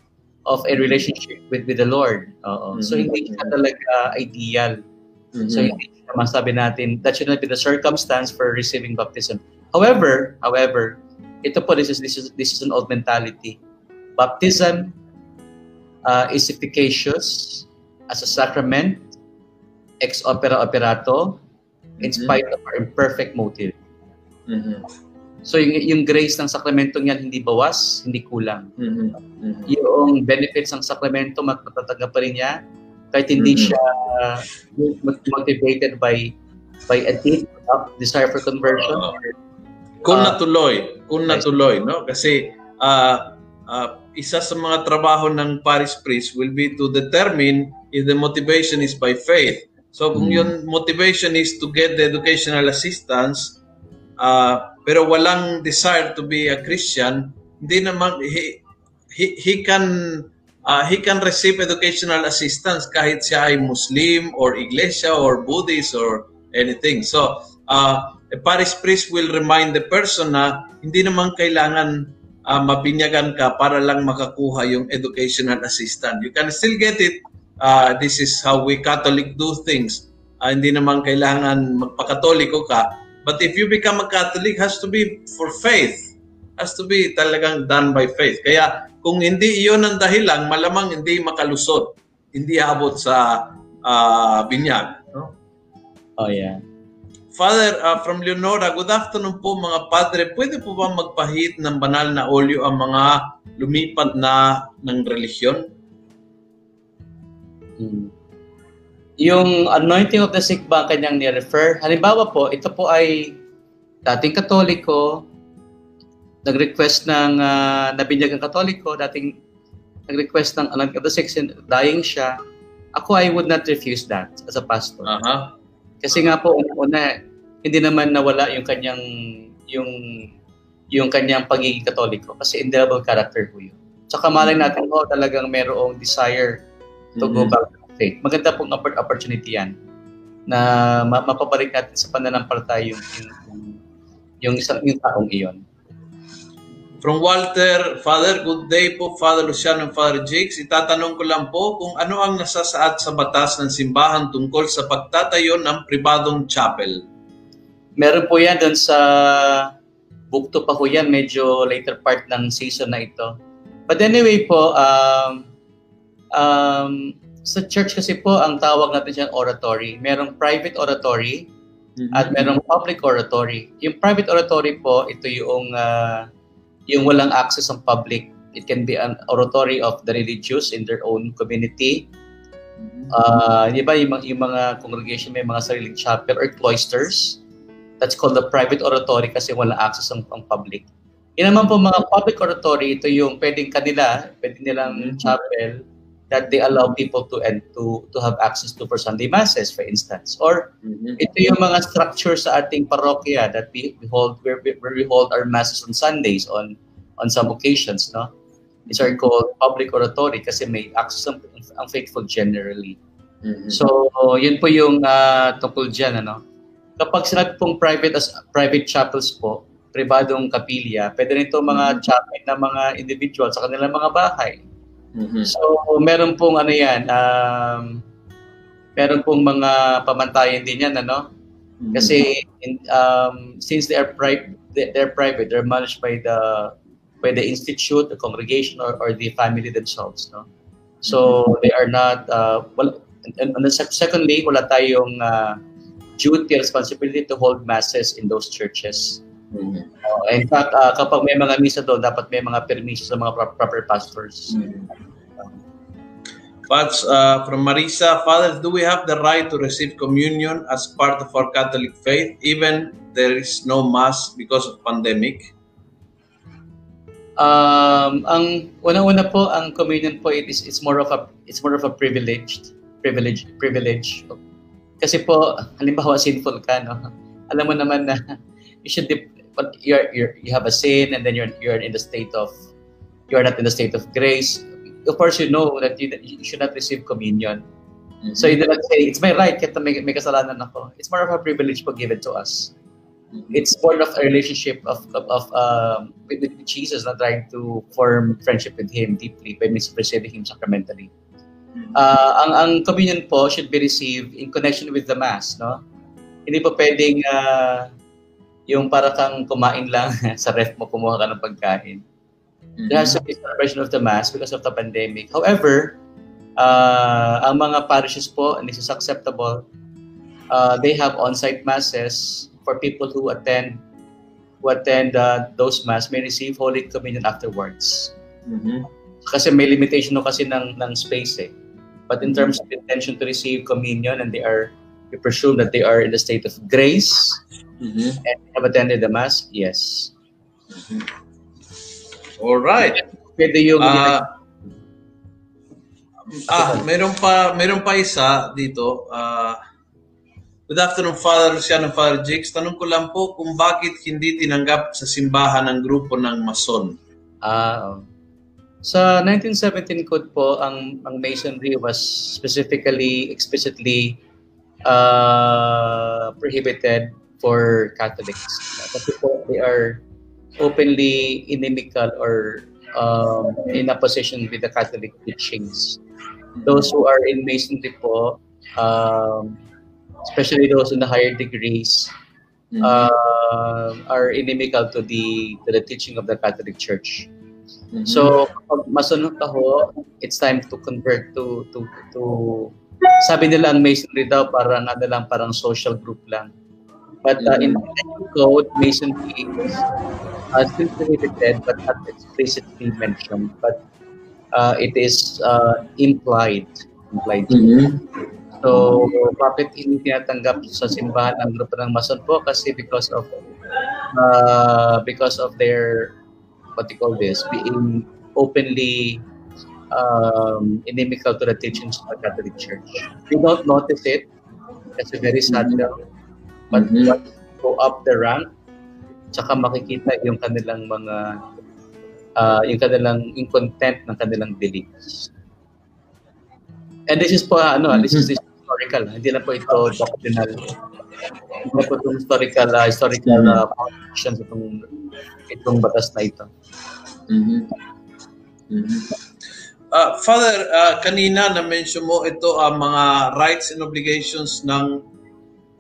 of a relationship with with the Lord. Uh-oh. Mm-hmm. So hindi siya talaga ideal. Mm-hmm. So hindi masabi natin that should not be the circumstance for receiving baptism. However, however, ito po this is this is this is an old mentality. Baptism uh, is efficacious as a sacrament ex opera operato in mm-hmm. spite of our imperfect motive. Mm-hmm. So yung, yung grace ng sakramento niyan hindi bawas, hindi kulang. Mm-hmm. Mm-hmm. Yung benefits ng sakramento matatanggap pa rin niya kahit hindi mm-hmm. siya uh, motivated by by a deep desire for conversion. Uh, kung uh, natuloy, kung natuloy, no? Kasi uh, uh, isa sa mga trabaho ng parish priest will be to determine if the motivation is by faith. So kung mm-hmm. yung motivation is to get the educational assistance, uh, pero walang desire to be a Christian, hindi naman he, he, he can uh, he can receive educational assistance kahit siya ay Muslim or Iglesia or Buddhist or anything. So, uh, a parish priest will remind the person na hindi naman kailangan uh, mabinyagan ka para lang makakuha yung educational assistance. You can still get it. Uh, this is how we Catholic do things. Uh, hindi naman kailangan magpakatoliko ka. But if you become a Catholic, has to be for faith. Has to be talagang done by faith. Kaya kung hindi iyon ang dahilan, malamang hindi makalusot, hindi abot sa uh, binyag. No? Oh, yeah. Father, uh, from Leonora, good afternoon po mga padre. Pwede po ba magpahit ng banal na olyo ang mga lumipat na ng relihiyon? Hmm. Yung anointing of the sick ba kanyang ni-refer? Halimbawa po, ito po ay dating katoliko, nag-request ng uh, nabinyagang katoliko, dating nag-request ng anak of the section, dying siya, ako I would not refuse that as a pastor. Uh-huh. Kasi nga po una hindi naman nawala yung kanyang yung yung kanyang pagiging katoliko kasi indelible character po yun. Tsaka malay natin oh, talagang merong desire to mm-hmm. go back to faith. Maganda pong opportunity yan na mapabalik natin sa pananampalataya yung yung, yung, yung, yung taong iyon. From Walter, Father, good day po, Father Luciano and Father Jakes. Itatanong ko lang po kung ano ang nasasaad sa batas ng simbahan tungkol sa pagtatayo ng pribadong chapel. Meron po yan doon sa bukto pa po yan, medyo later part ng season na ito. But anyway po, um, um, sa church kasi po, ang tawag natin siya oratory. Merong private oratory mm-hmm. at merong public oratory. Yung private oratory po, ito yung uh, yung walang access ng public. It can be an oratory of the religious in their own community. Uh, di ba, yung, yung mga congregation may mga sariling chapel or cloisters. That's called the private oratory kasi wala access ng, ng public. Yan naman po mga public oratory, ito yung pwedeng kanila, pwede nilang mm-hmm. chapel that they allow people to and to to have access to for Sunday masses for instance or mm-hmm. ito yung mga structure sa ating parokya that we, we hold where, where we hold our masses on Sundays on on some occasions no these are called public oratory kasi may access ang, ang faithful generally mm-hmm. so yun po yung uh, tungkol diyan ano kapag sinabi pong private as private chapels po pribadong kapilya pwede rin itong mga mm-hmm. chapel na mga individual sa kanilang mga bahay Mm-hmm. So, meron pong ano yan, um, meron pong mga pamantayan din yan, ano? Mm-hmm. Kasi in, um, since they are private, they're private, they're managed by the by the institute, the congregation, or, or the family themselves, no? So, mm-hmm. they are not, uh, well, and, and, and secondly, wala tayong uh, duty, responsibility to hold masses in those churches. Mhm. Uh, in fact, uh, kapag may mga misa doon, dapat may mga permission sa mga pro- proper pastors. But uh, from Marisa, Father, do we have the right to receive communion as part of our Catholic faith, even there is no mass because of pandemic? Um, ang una-una po, ang communion po it is it's more of a it's more of a privileged privilege privilege. Kasi po halimbawa sinful ka no. Alam mo naman na you should dip, but you're, you're you have a sin and then you're you're in the state of you're not in the state of grace. Of course you know that you, you should not receive communion. So you do not say it's my right na may, may kasalanan ako. It's more of a privilege po given to us. it's born of a relationship of of, of um, with, with Jesus, not trying to form friendship with Him deeply by receiving Him sacramentally. Uh, ang ang communion po should be received in connection with the mass, no? Hindi po pwedeng uh, yung para kang kumain lang sa ref mo kumuha ka ng pagkain. There has to be celebration of the mass because of the pandemic. However, uh, ang mga parishes po, and this is acceptable, uh, they have on-site masses for people who attend who attend uh, those mass may receive Holy Communion afterwards. Mhm. Kasi may limitation no kasi ng, ng space eh. But in terms of intention to receive communion and they are, we presume that they are in the state of grace Mhm. and have attended the mass, yes. All right. Pwede yung Ah, ah, meron pa meron pa isa dito. Ah, good afternoon, Father Luciano, Father Jakes. Tanong ko lang po kung bakit hindi tinanggap sa simbahan ng grupo ng Mason. Ah, oh. Sa 1917 code po, ang, ang Masonry was specifically, explicitly uh, prohibited for Catholics. They are openly inimical or um, in opposition with the Catholic teachings. Those who are in Masonry po, um, especially those in the higher degrees, uh, are inimical to the to the teaching of the Catholic Church. Mhm. So, kapag masunod ka ho, it's time to convert to to to sabi nila ang masonry daw parang ano lang parang social group lang. But uh, in the code, masonry is uh, still prohibited but not explicitly mentioned. But uh, it is uh, implied. Implied. Mhm. So, bakit hindi tinatanggap sa simbahan ang grupo ng Mason po? Kasi because of uh, because of their what you call this, being openly um, inimical to the teachings of the Catholic Church. We don't notice it. Kasi very sad lang. But Mhm. once you go up the rank, tsaka makikita yung kanilang mga uh, yung kanilang yung content ng kanilang beliefs. And this is po ano, this is historical. Hindi na po ito doctrinal. Hindi na po itong historical uh, historical uh, foundation sa itong itong batas na ito. Mhm. Mhm. Ah, Father, ah, kanina na-mention mo ito ang mga rights and obligations ng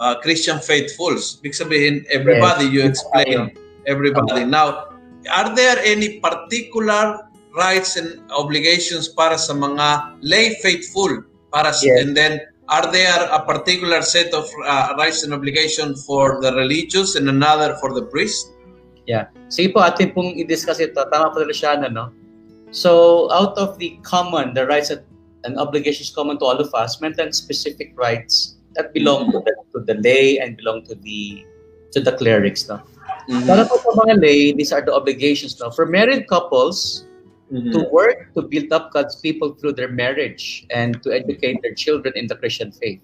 ah, Christian faithfuls. Ibig sabihin, everybody, Yes. you explain everybody. Now, are there any particular rights and obligations para sa mga lay faithful? Para sa, Yes. And then, are there a particular set of ah, rights and obligation for the religious and another for the priest? Yeah. Sige po, atin pong i-discuss ito. Tama po na siya, no? So, out of the common, the rights and obligations common to all of us, meant and specific rights that belong to the, to the lay and belong to the to the clerics, no? Mhm. Para po sa mga lay, these are the obligations, no? For married couples, Mhm. to work to build up God's people through their marriage and to educate their children in the Christian faith.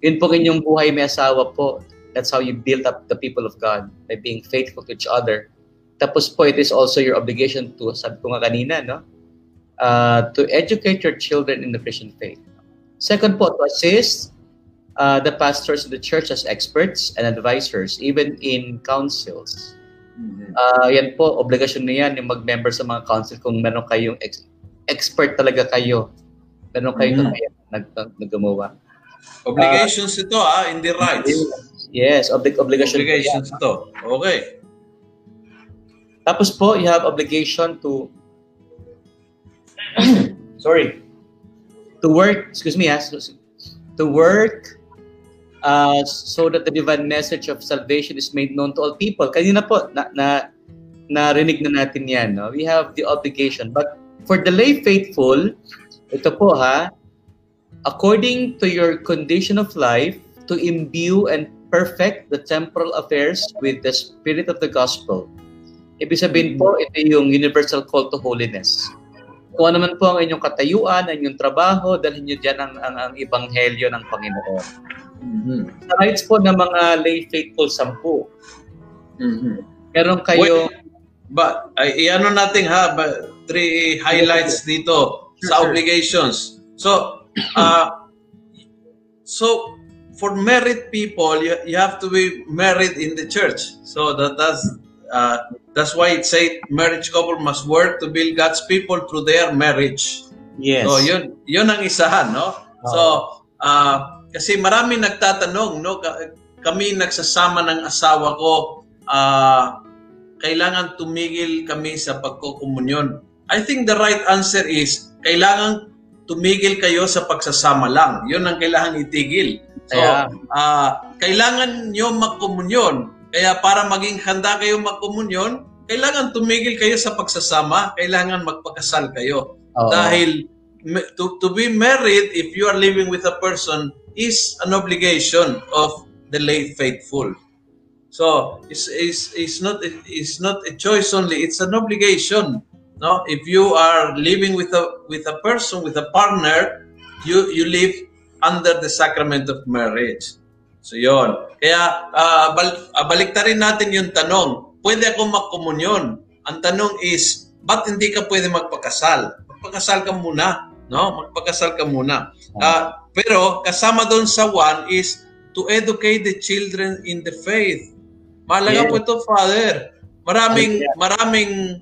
Yun po inyong buhay may asawa po. That's how you build up the people of God by being faithful to each other. Tapos po, it is also your obligation to, sabi ko nga kanina, no? Uh, to educate your children in the Christian faith. Second po, to assist uh, the pastors of the church as experts and advisors, even in councils. Mhm. Ah, yan po, obligasyon na yan yung mag-member sa mga council kung meron kayong ex- expert talaga kayo. Meron kayong Mm. kakayahan nag, nag, naggumawa. Obligations ito ah, hindi rights. Yes, oblig obligation. po yan. Obligations ito. Okay. Tapos po, you have obligation to sorry to work excuse me ah, to work uh, so that the divine message of salvation is made known to all people. Kanina po, na, na, narinig na natin yan. No? We have the obligation. But for the lay faithful, ito po ha, according to your condition of life, to imbue and perfect the temporal affairs with the spirit of the gospel. Ibig sabihin po, ito yung universal call to holiness. Kung ano man po ang inyong katayuan, ang inyong trabaho, dalhin nyo dyan ang, ang, ang ebanghelyo ng Panginoon. Mm-hmm. Sa rights po ng mga lay faithful sampu, mm-hmm. meron kayo... But, ay, iano natin ha, ba, three highlights dito sa obligations. So, uh, so for married people, you, you have to be married in the church. So that that's uh, that's why it say marriage couple must work to build God's people through their marriage. Yes. So yun yun ang isahan, no? Oh. So uh, kasi marami nagtatanong, no? Kami nagsasama ng asawa ko, uh, kailangan tumigil kami sa pagkokomunyon. I think the right answer is, kailangan tumigil kayo sa pagsasama lang. Yun ang kailangan itigil. So, uh, kailangan nyo magkomunyon. Kaya para maging handa kayo magkomunyon, kailangan tumigil kayo sa pagsasama, kailangan magpakasal kayo. Oh. Dahil to, to be married, if you are living with a person, is an obligation of the late faithful. So it's, it's, it's, not, it's not a choice only, it's an obligation. No? If you are living with a, with a person, with a partner, you, you live under the sacrament of marriage. So yon. Kaya uh, bal, uh, baliktarin natin yung tanong, pwede ako magkomunyon. Ang tanong is, ba't hindi ka pwede magpakasal? Magpakasal ka muna. No? Magpakasal ka muna. Uh, pero kasama doon sa one is to educate the children in the faith. Mahalaga yeah. po ito, Father. Maraming, yeah. maraming,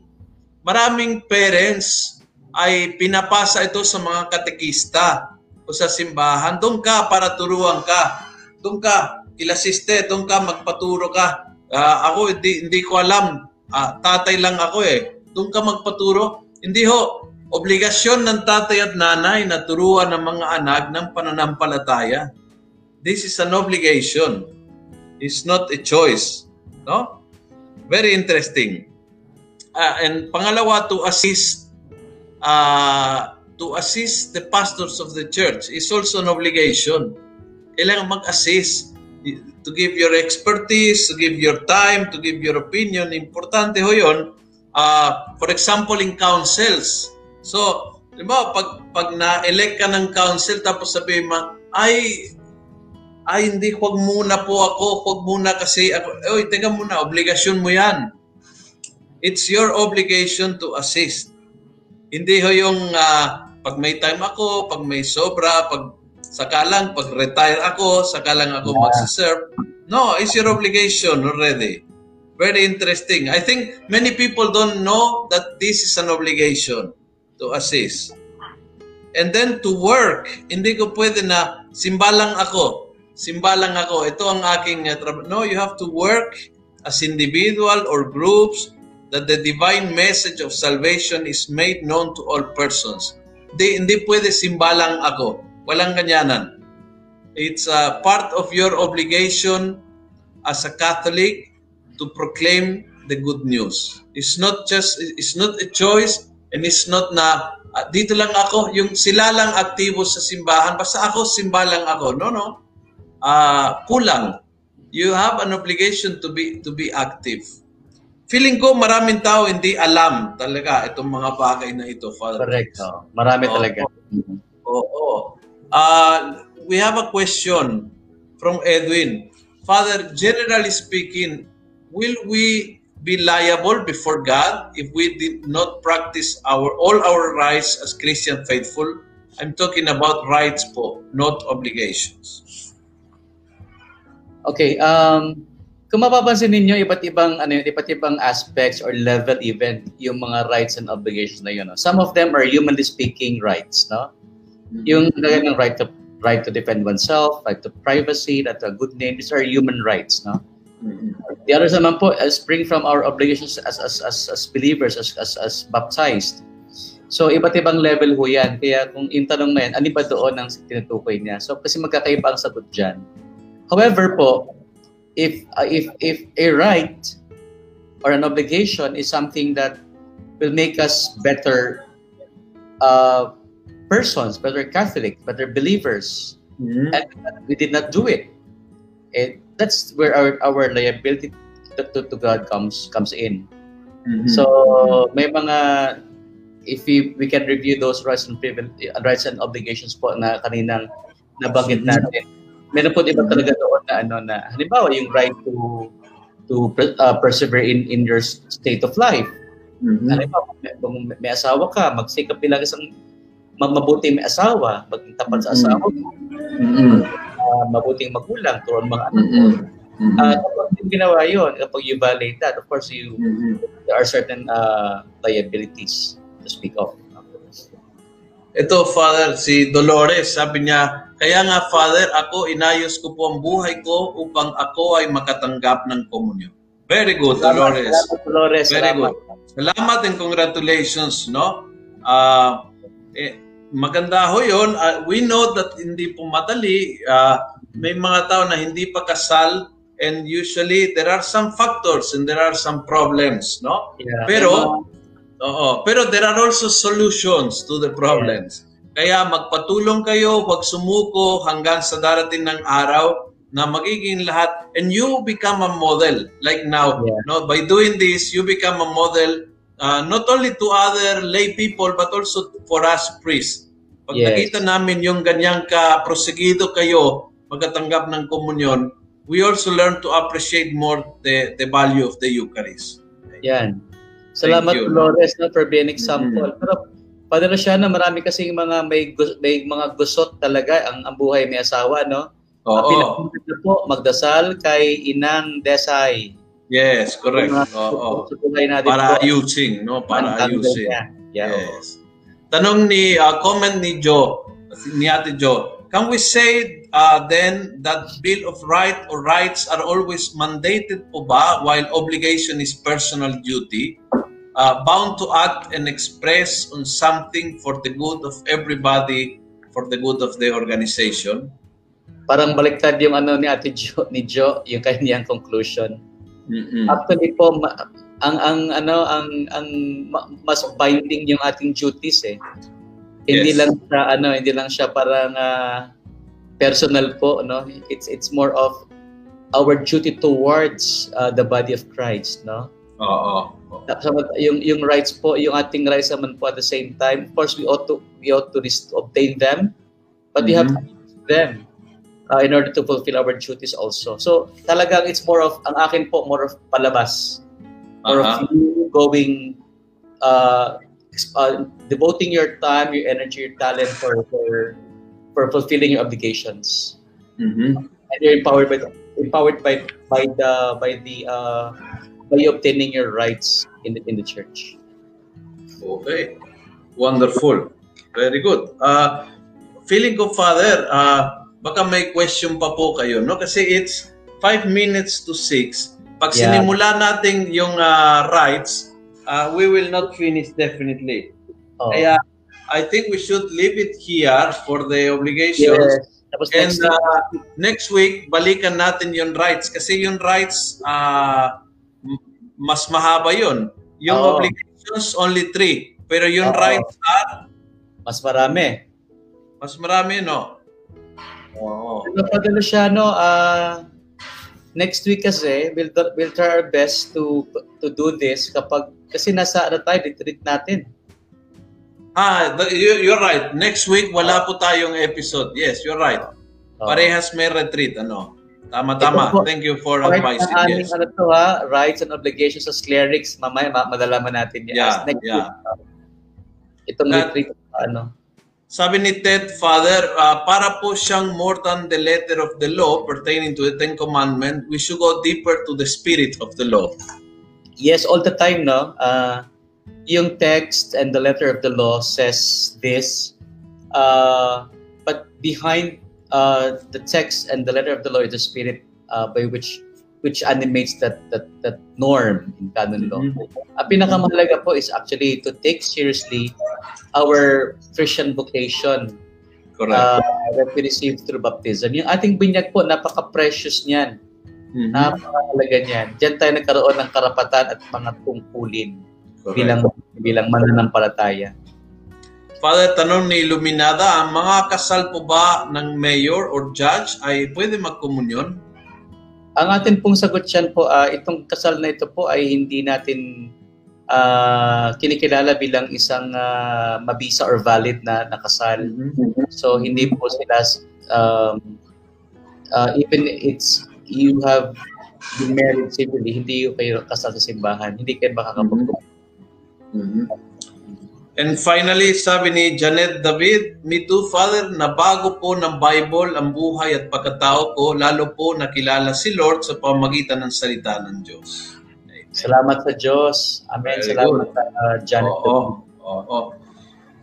maraming parents ay pinapasa ito sa mga katekista o sa simbahan. Doon ka para turuan ka. Doon ka, ilasiste, doon ka, magpaturo ka. Uh, ako, hindi, hindi ko alam. Uh, tatay lang ako eh. Doon ka magpaturo. Hindi ho, Obligasyon ng tatay at nanay na turuan ng mga anak ng pananampalataya. This is an obligation. It's not a choice. No? Very interesting. Uh, and pangalawa, to assist uh, to assist the pastors of the church is also an obligation. Kailangan mag-assist to give your expertise, to give your time, to give your opinion. Importante ho yun. Uh, for example, in councils, So, di ba, pag, pag na-elect ka ng council tapos sabi mo, ay, ay hindi, huwag muna po ako, huwag muna kasi ako. Oy, teka muna, obligasyon mo yan. It's your obligation to assist. Hindi ho yung uh, pag may time ako, pag may sobra, pag saka lang, pag retire ako, saka lang ako yeah. magsiserve. No, it's your obligation already. Very interesting. I think many people don't know that this is an obligation to assist. And then to work, hindi ko pwede na simbalang ako. Simbalang ako. Ito ang aking uh, trabaho. No, you have to work as individual or groups that the divine message of salvation is made known to all persons. Hindi, hindi pwede simbalang ako. Walang ganyanan. It's a part of your obligation as a Catholic to proclaim the good news. It's not just, it's not a choice, And it's not na uh, dito lang ako, yung sila lang aktibo sa simbahan, basta ako simba lang ako. No, no. Uh, kulang. You have an obligation to be to be active. Feeling ko maraming tao hindi alam talaga itong mga bagay na ito, Father. Correct. Oh. Marami oh, talaga. Oo. Oh, oh. Uh, we have a question from Edwin. Father, generally speaking, will we be liable before God if we did not practice our all our rights as Christian faithful. I'm talking about rights po, not obligations. Okay, um kung mapapansin ninyo iba't ibang ano iba't ibang aspects or level even yung mga rights and obligations na yun. No? Some of them are humanly speaking rights, no? Mm-hmm. Yung ng right to right to defend oneself, right to privacy, that a good name, these are human rights, no? The others naman po uh, spring from our obligations as as as, as believers, as, as as baptized. So iba't ibang level ho yan. Kaya kung yung tanong na yan, ano ba doon ang tinutukoy niya? So kasi magkakaiba ang sagot dyan. However po, if uh, if if a right or an obligation is something that will make us better uh, persons, better Catholic, better believers, Mhm. and we did not do it. it that's where our, our liability to, to, to God comes comes in. Mhm. So may mga if we, we can review those rights and privil- rights and obligations po na kaninang nabanggit natin. Meron po di ba talaga doon na ano na halimbawa yung right to to uh, persevere in in your state of life. Mhm. Halimbawa, may, may asawa ka, magsikap bilang isang ma- mabuting may asawa, maging tapat sa asawa, Mhm. uh, mabuting magulang, turuan mga anak mo. Mhm. Mhm. Uh, kapag yung ginawa yun, kapag you violate that, of course, you Mhm. there are certain uh, liabilities to speak of. Ito, Father, si Dolores, sabi niya, kaya nga, Father, ako inayos ko po ang buhay ko upang ako ay makatanggap ng komunyon. Very good, Dolores. Salamat, Dolores. Very Salamat. good. Salamat and congratulations, no? Ah, eh, maganda ho yun. Ah, we know that hindi po madali. Ah, may mga tao na hindi pa kasal and usually there are some factors and there are some problems, no? Yeah. Pero, oo, pero there are also solutions to the problems. Kaya magpatulong kayo, huwag sumuko hanggang sa darating ng araw na magiging lahat and you become a model like now Yeah. no by doing this you become a model uh, not only to other lay people but also for us priests pag Yes. nakita namin yung ganyang ka prosegido kayo magkatanggap ng komunyon we also learn to appreciate more the the value of the Eucharist Yan. Salamat, you. Dolores, no, for being example. Mhm. Pero, Padre Luciano, marami kasing mga may, may mga gusot talaga ang, ang buhay may asawa, no? Ang oo pinakamaganda po, magdasal kay Inang Desay. Yes correct oo natin para ayusin no para ayusin. Yeah. Yes. Tanong ni, uh, comment ni Joe, ni Ate Joe, can we say uh, then that Bill of Right or rights are always mandated po ba while obligation is personal duty? Uh, bound to act and express on something for the good of everybody, for the good of the organization? Parang baliktad yung ano ni Ate Jo, ni Jo, yung kanyang conclusion. Mm-mm. Actually po, ma- ang ang ano ang ang ma- mas binding yung ating duties eh. Hindi Yes. lang siya ano, hindi lang siya parang ah, personal po, no? It's it's more of our duty towards uh, the body of Christ, no? Oo. So, yung yung rights po, yung ating rights naman po at the same time, of course we ought to we ought to, to obtain them, but we have to use them uh, in order to fulfill our duties also. So talagang it's more of ang akin po more of palabas, more Aha. of you going uh, uh, devoting your time, your energy, your talent for for for fulfilling your obligations. Mhm. And you're empowered by the, empowered by by the by the uh, by obtaining your rights in the in the church. Okay. Wonderful. Very good. Uh, feeling ko, Father, uh, baka may question pa po kayo, no? Kasi it's five minutes to six. Pag Yeah. sinimula natin yung uh, rights, uh, we will not finish definitely. Oh. Kaya, I think we should leave it here for the obligations. Yes. Tapos And next uh, next week, balikan natin yung rights. Kasi yung rights, uh, mas mahaba yun. Yung Oo. obligations, only three. Pero yung Oo. rights are, mas marami. mas marami, no? Oo. Pero Padre Luciano, uh, next week kasi, we'll, we'll try our best to to do this kapag, kasi nasa ano tayo, retreat natin. Ah, you're right. Next week, wala po tayong episode. Yes, you're right. Oh. Parehas may retreat, ano? Tama-tama. Ito po. Thank you for Part advising. ng aming Yes. ano to ha, rights and obligations as clerics, mamaya ma- madalaman natin yan. Yeah, Next yeah. week, uh, itong That- retreat, ano, Sabi ni Ted, Father, ah, para po siyang more than the letter of the law pertaining to the Ten Commandments, we should go deeper to the spirit of the law. Yes, all the time, no? Uh, yung text and the letter of the law says this, uh, but behind uh, the text and the letter of the law is the spirit uh, by which which animates that that that norm in canon law. Mhm. Ang pinakamahalaga po is actually to take seriously our Christian vocation Correct. uh, that we receive through baptism. Yung ating binyag po, napaka-precious niyan. Mhm. Napakalaga niyan. Diyan tayo nagkaroon ng karapatan at mga tungkulin Correct. bilang bilang mananampalataya. Father, tanong ni Iluminada, ang mga kasal po ba ng mayor or judge ay pwede magkomunyon? Ang atin pong sagot dyan po, ah, itong kasal na ito po ay hindi natin ah, kinikilala bilang isang ah, mabisa or valid na, na kasal. So hindi po sila um, uh, even it's you have been married civilly, hindi kayo kasal sa simbahan, hindi kayo makakapag Mhm. And finally, sabi ni Janet David, Me too, Father, nabago po ng Bible ang buhay at pagkatao ko, lalo po nakilala si Lord sa pamagitan ng salita ng Diyos. Amen. Salamat sa Diyos. Amen. Very Salamat sa uh, Janet. Oo, oo.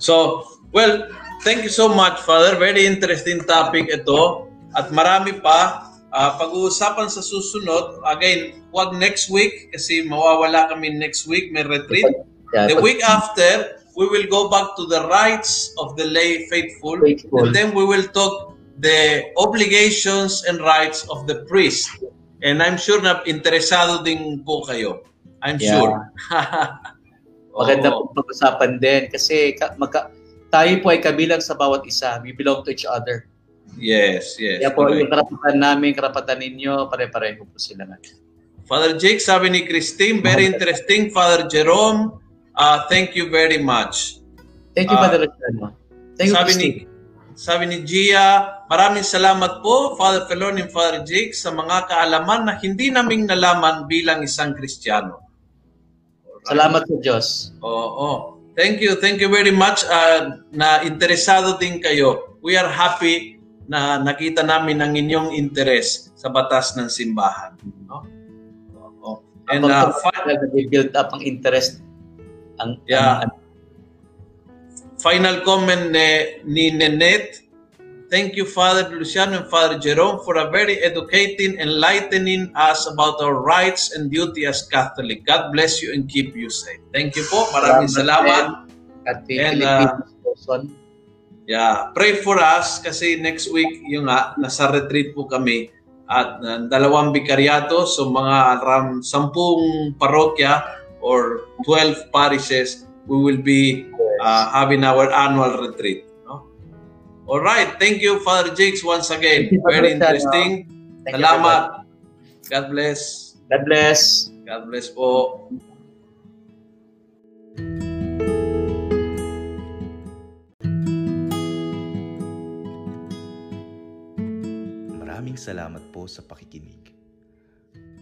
So, well, thank you so much, Father. Very interesting topic ito. At marami pa. Ah, pag-uusapan sa susunod, again, wag next week kasi mawawala kami next week, may retreat. Yeah, The week after, we will go back to the rights of the lay faithful, Faithful. and then we will talk the obligations and rights of the priest. And I'm sure na interesado din po kayo. I'm Yeah. sure. Maganda po pag-usapan din kasi ka, magka, tayo po ay kabilang sa bawat isa. We belong to each other. Yes, yes. Kaya po correct. yung karapatan namin, karapatan ninyo, pare-pareho po sila nga. Father Jake, sabi ni Christine, very interesting. Father Jerome, uh, thank you very much. Thank you, Ah, Father Luciano. Thank you, sabi ni Christine. sabi ni Gia, maraming salamat po Father Felon and Father Jake sa mga kaalaman na hindi naming nalaman bilang isang Kristiyano. Salamat sa Diyos. Oo. Thank you. Thank you very much uh, na interesado din kayo. We are happy na nakita namin ang inyong interes sa batas ng simbahan. No? Oo. And uh, fi- build up ang interest. Ang, Yeah. ang- final comment ni, ni Nenette. Thank you, Father Luciano and Father Jerome, for a very educating, enlightening us about our rights and duty as Catholic. God bless you and keep you safe. Thank you po. Maraming salamat. at the And, Philippines person. Yeah, pray for us kasi next week yung nga nasa retreat po kami at uh, dalawang bikaryato so mga around 10 parokya or 12 parishes we will be uh, having our annual retreat. No? All right, thank you Father Jakes once again. Thank you, Very interesting. Thank you, Salamat. God bless. God bless. God bless po. Maraming salamat po sa pakikinig.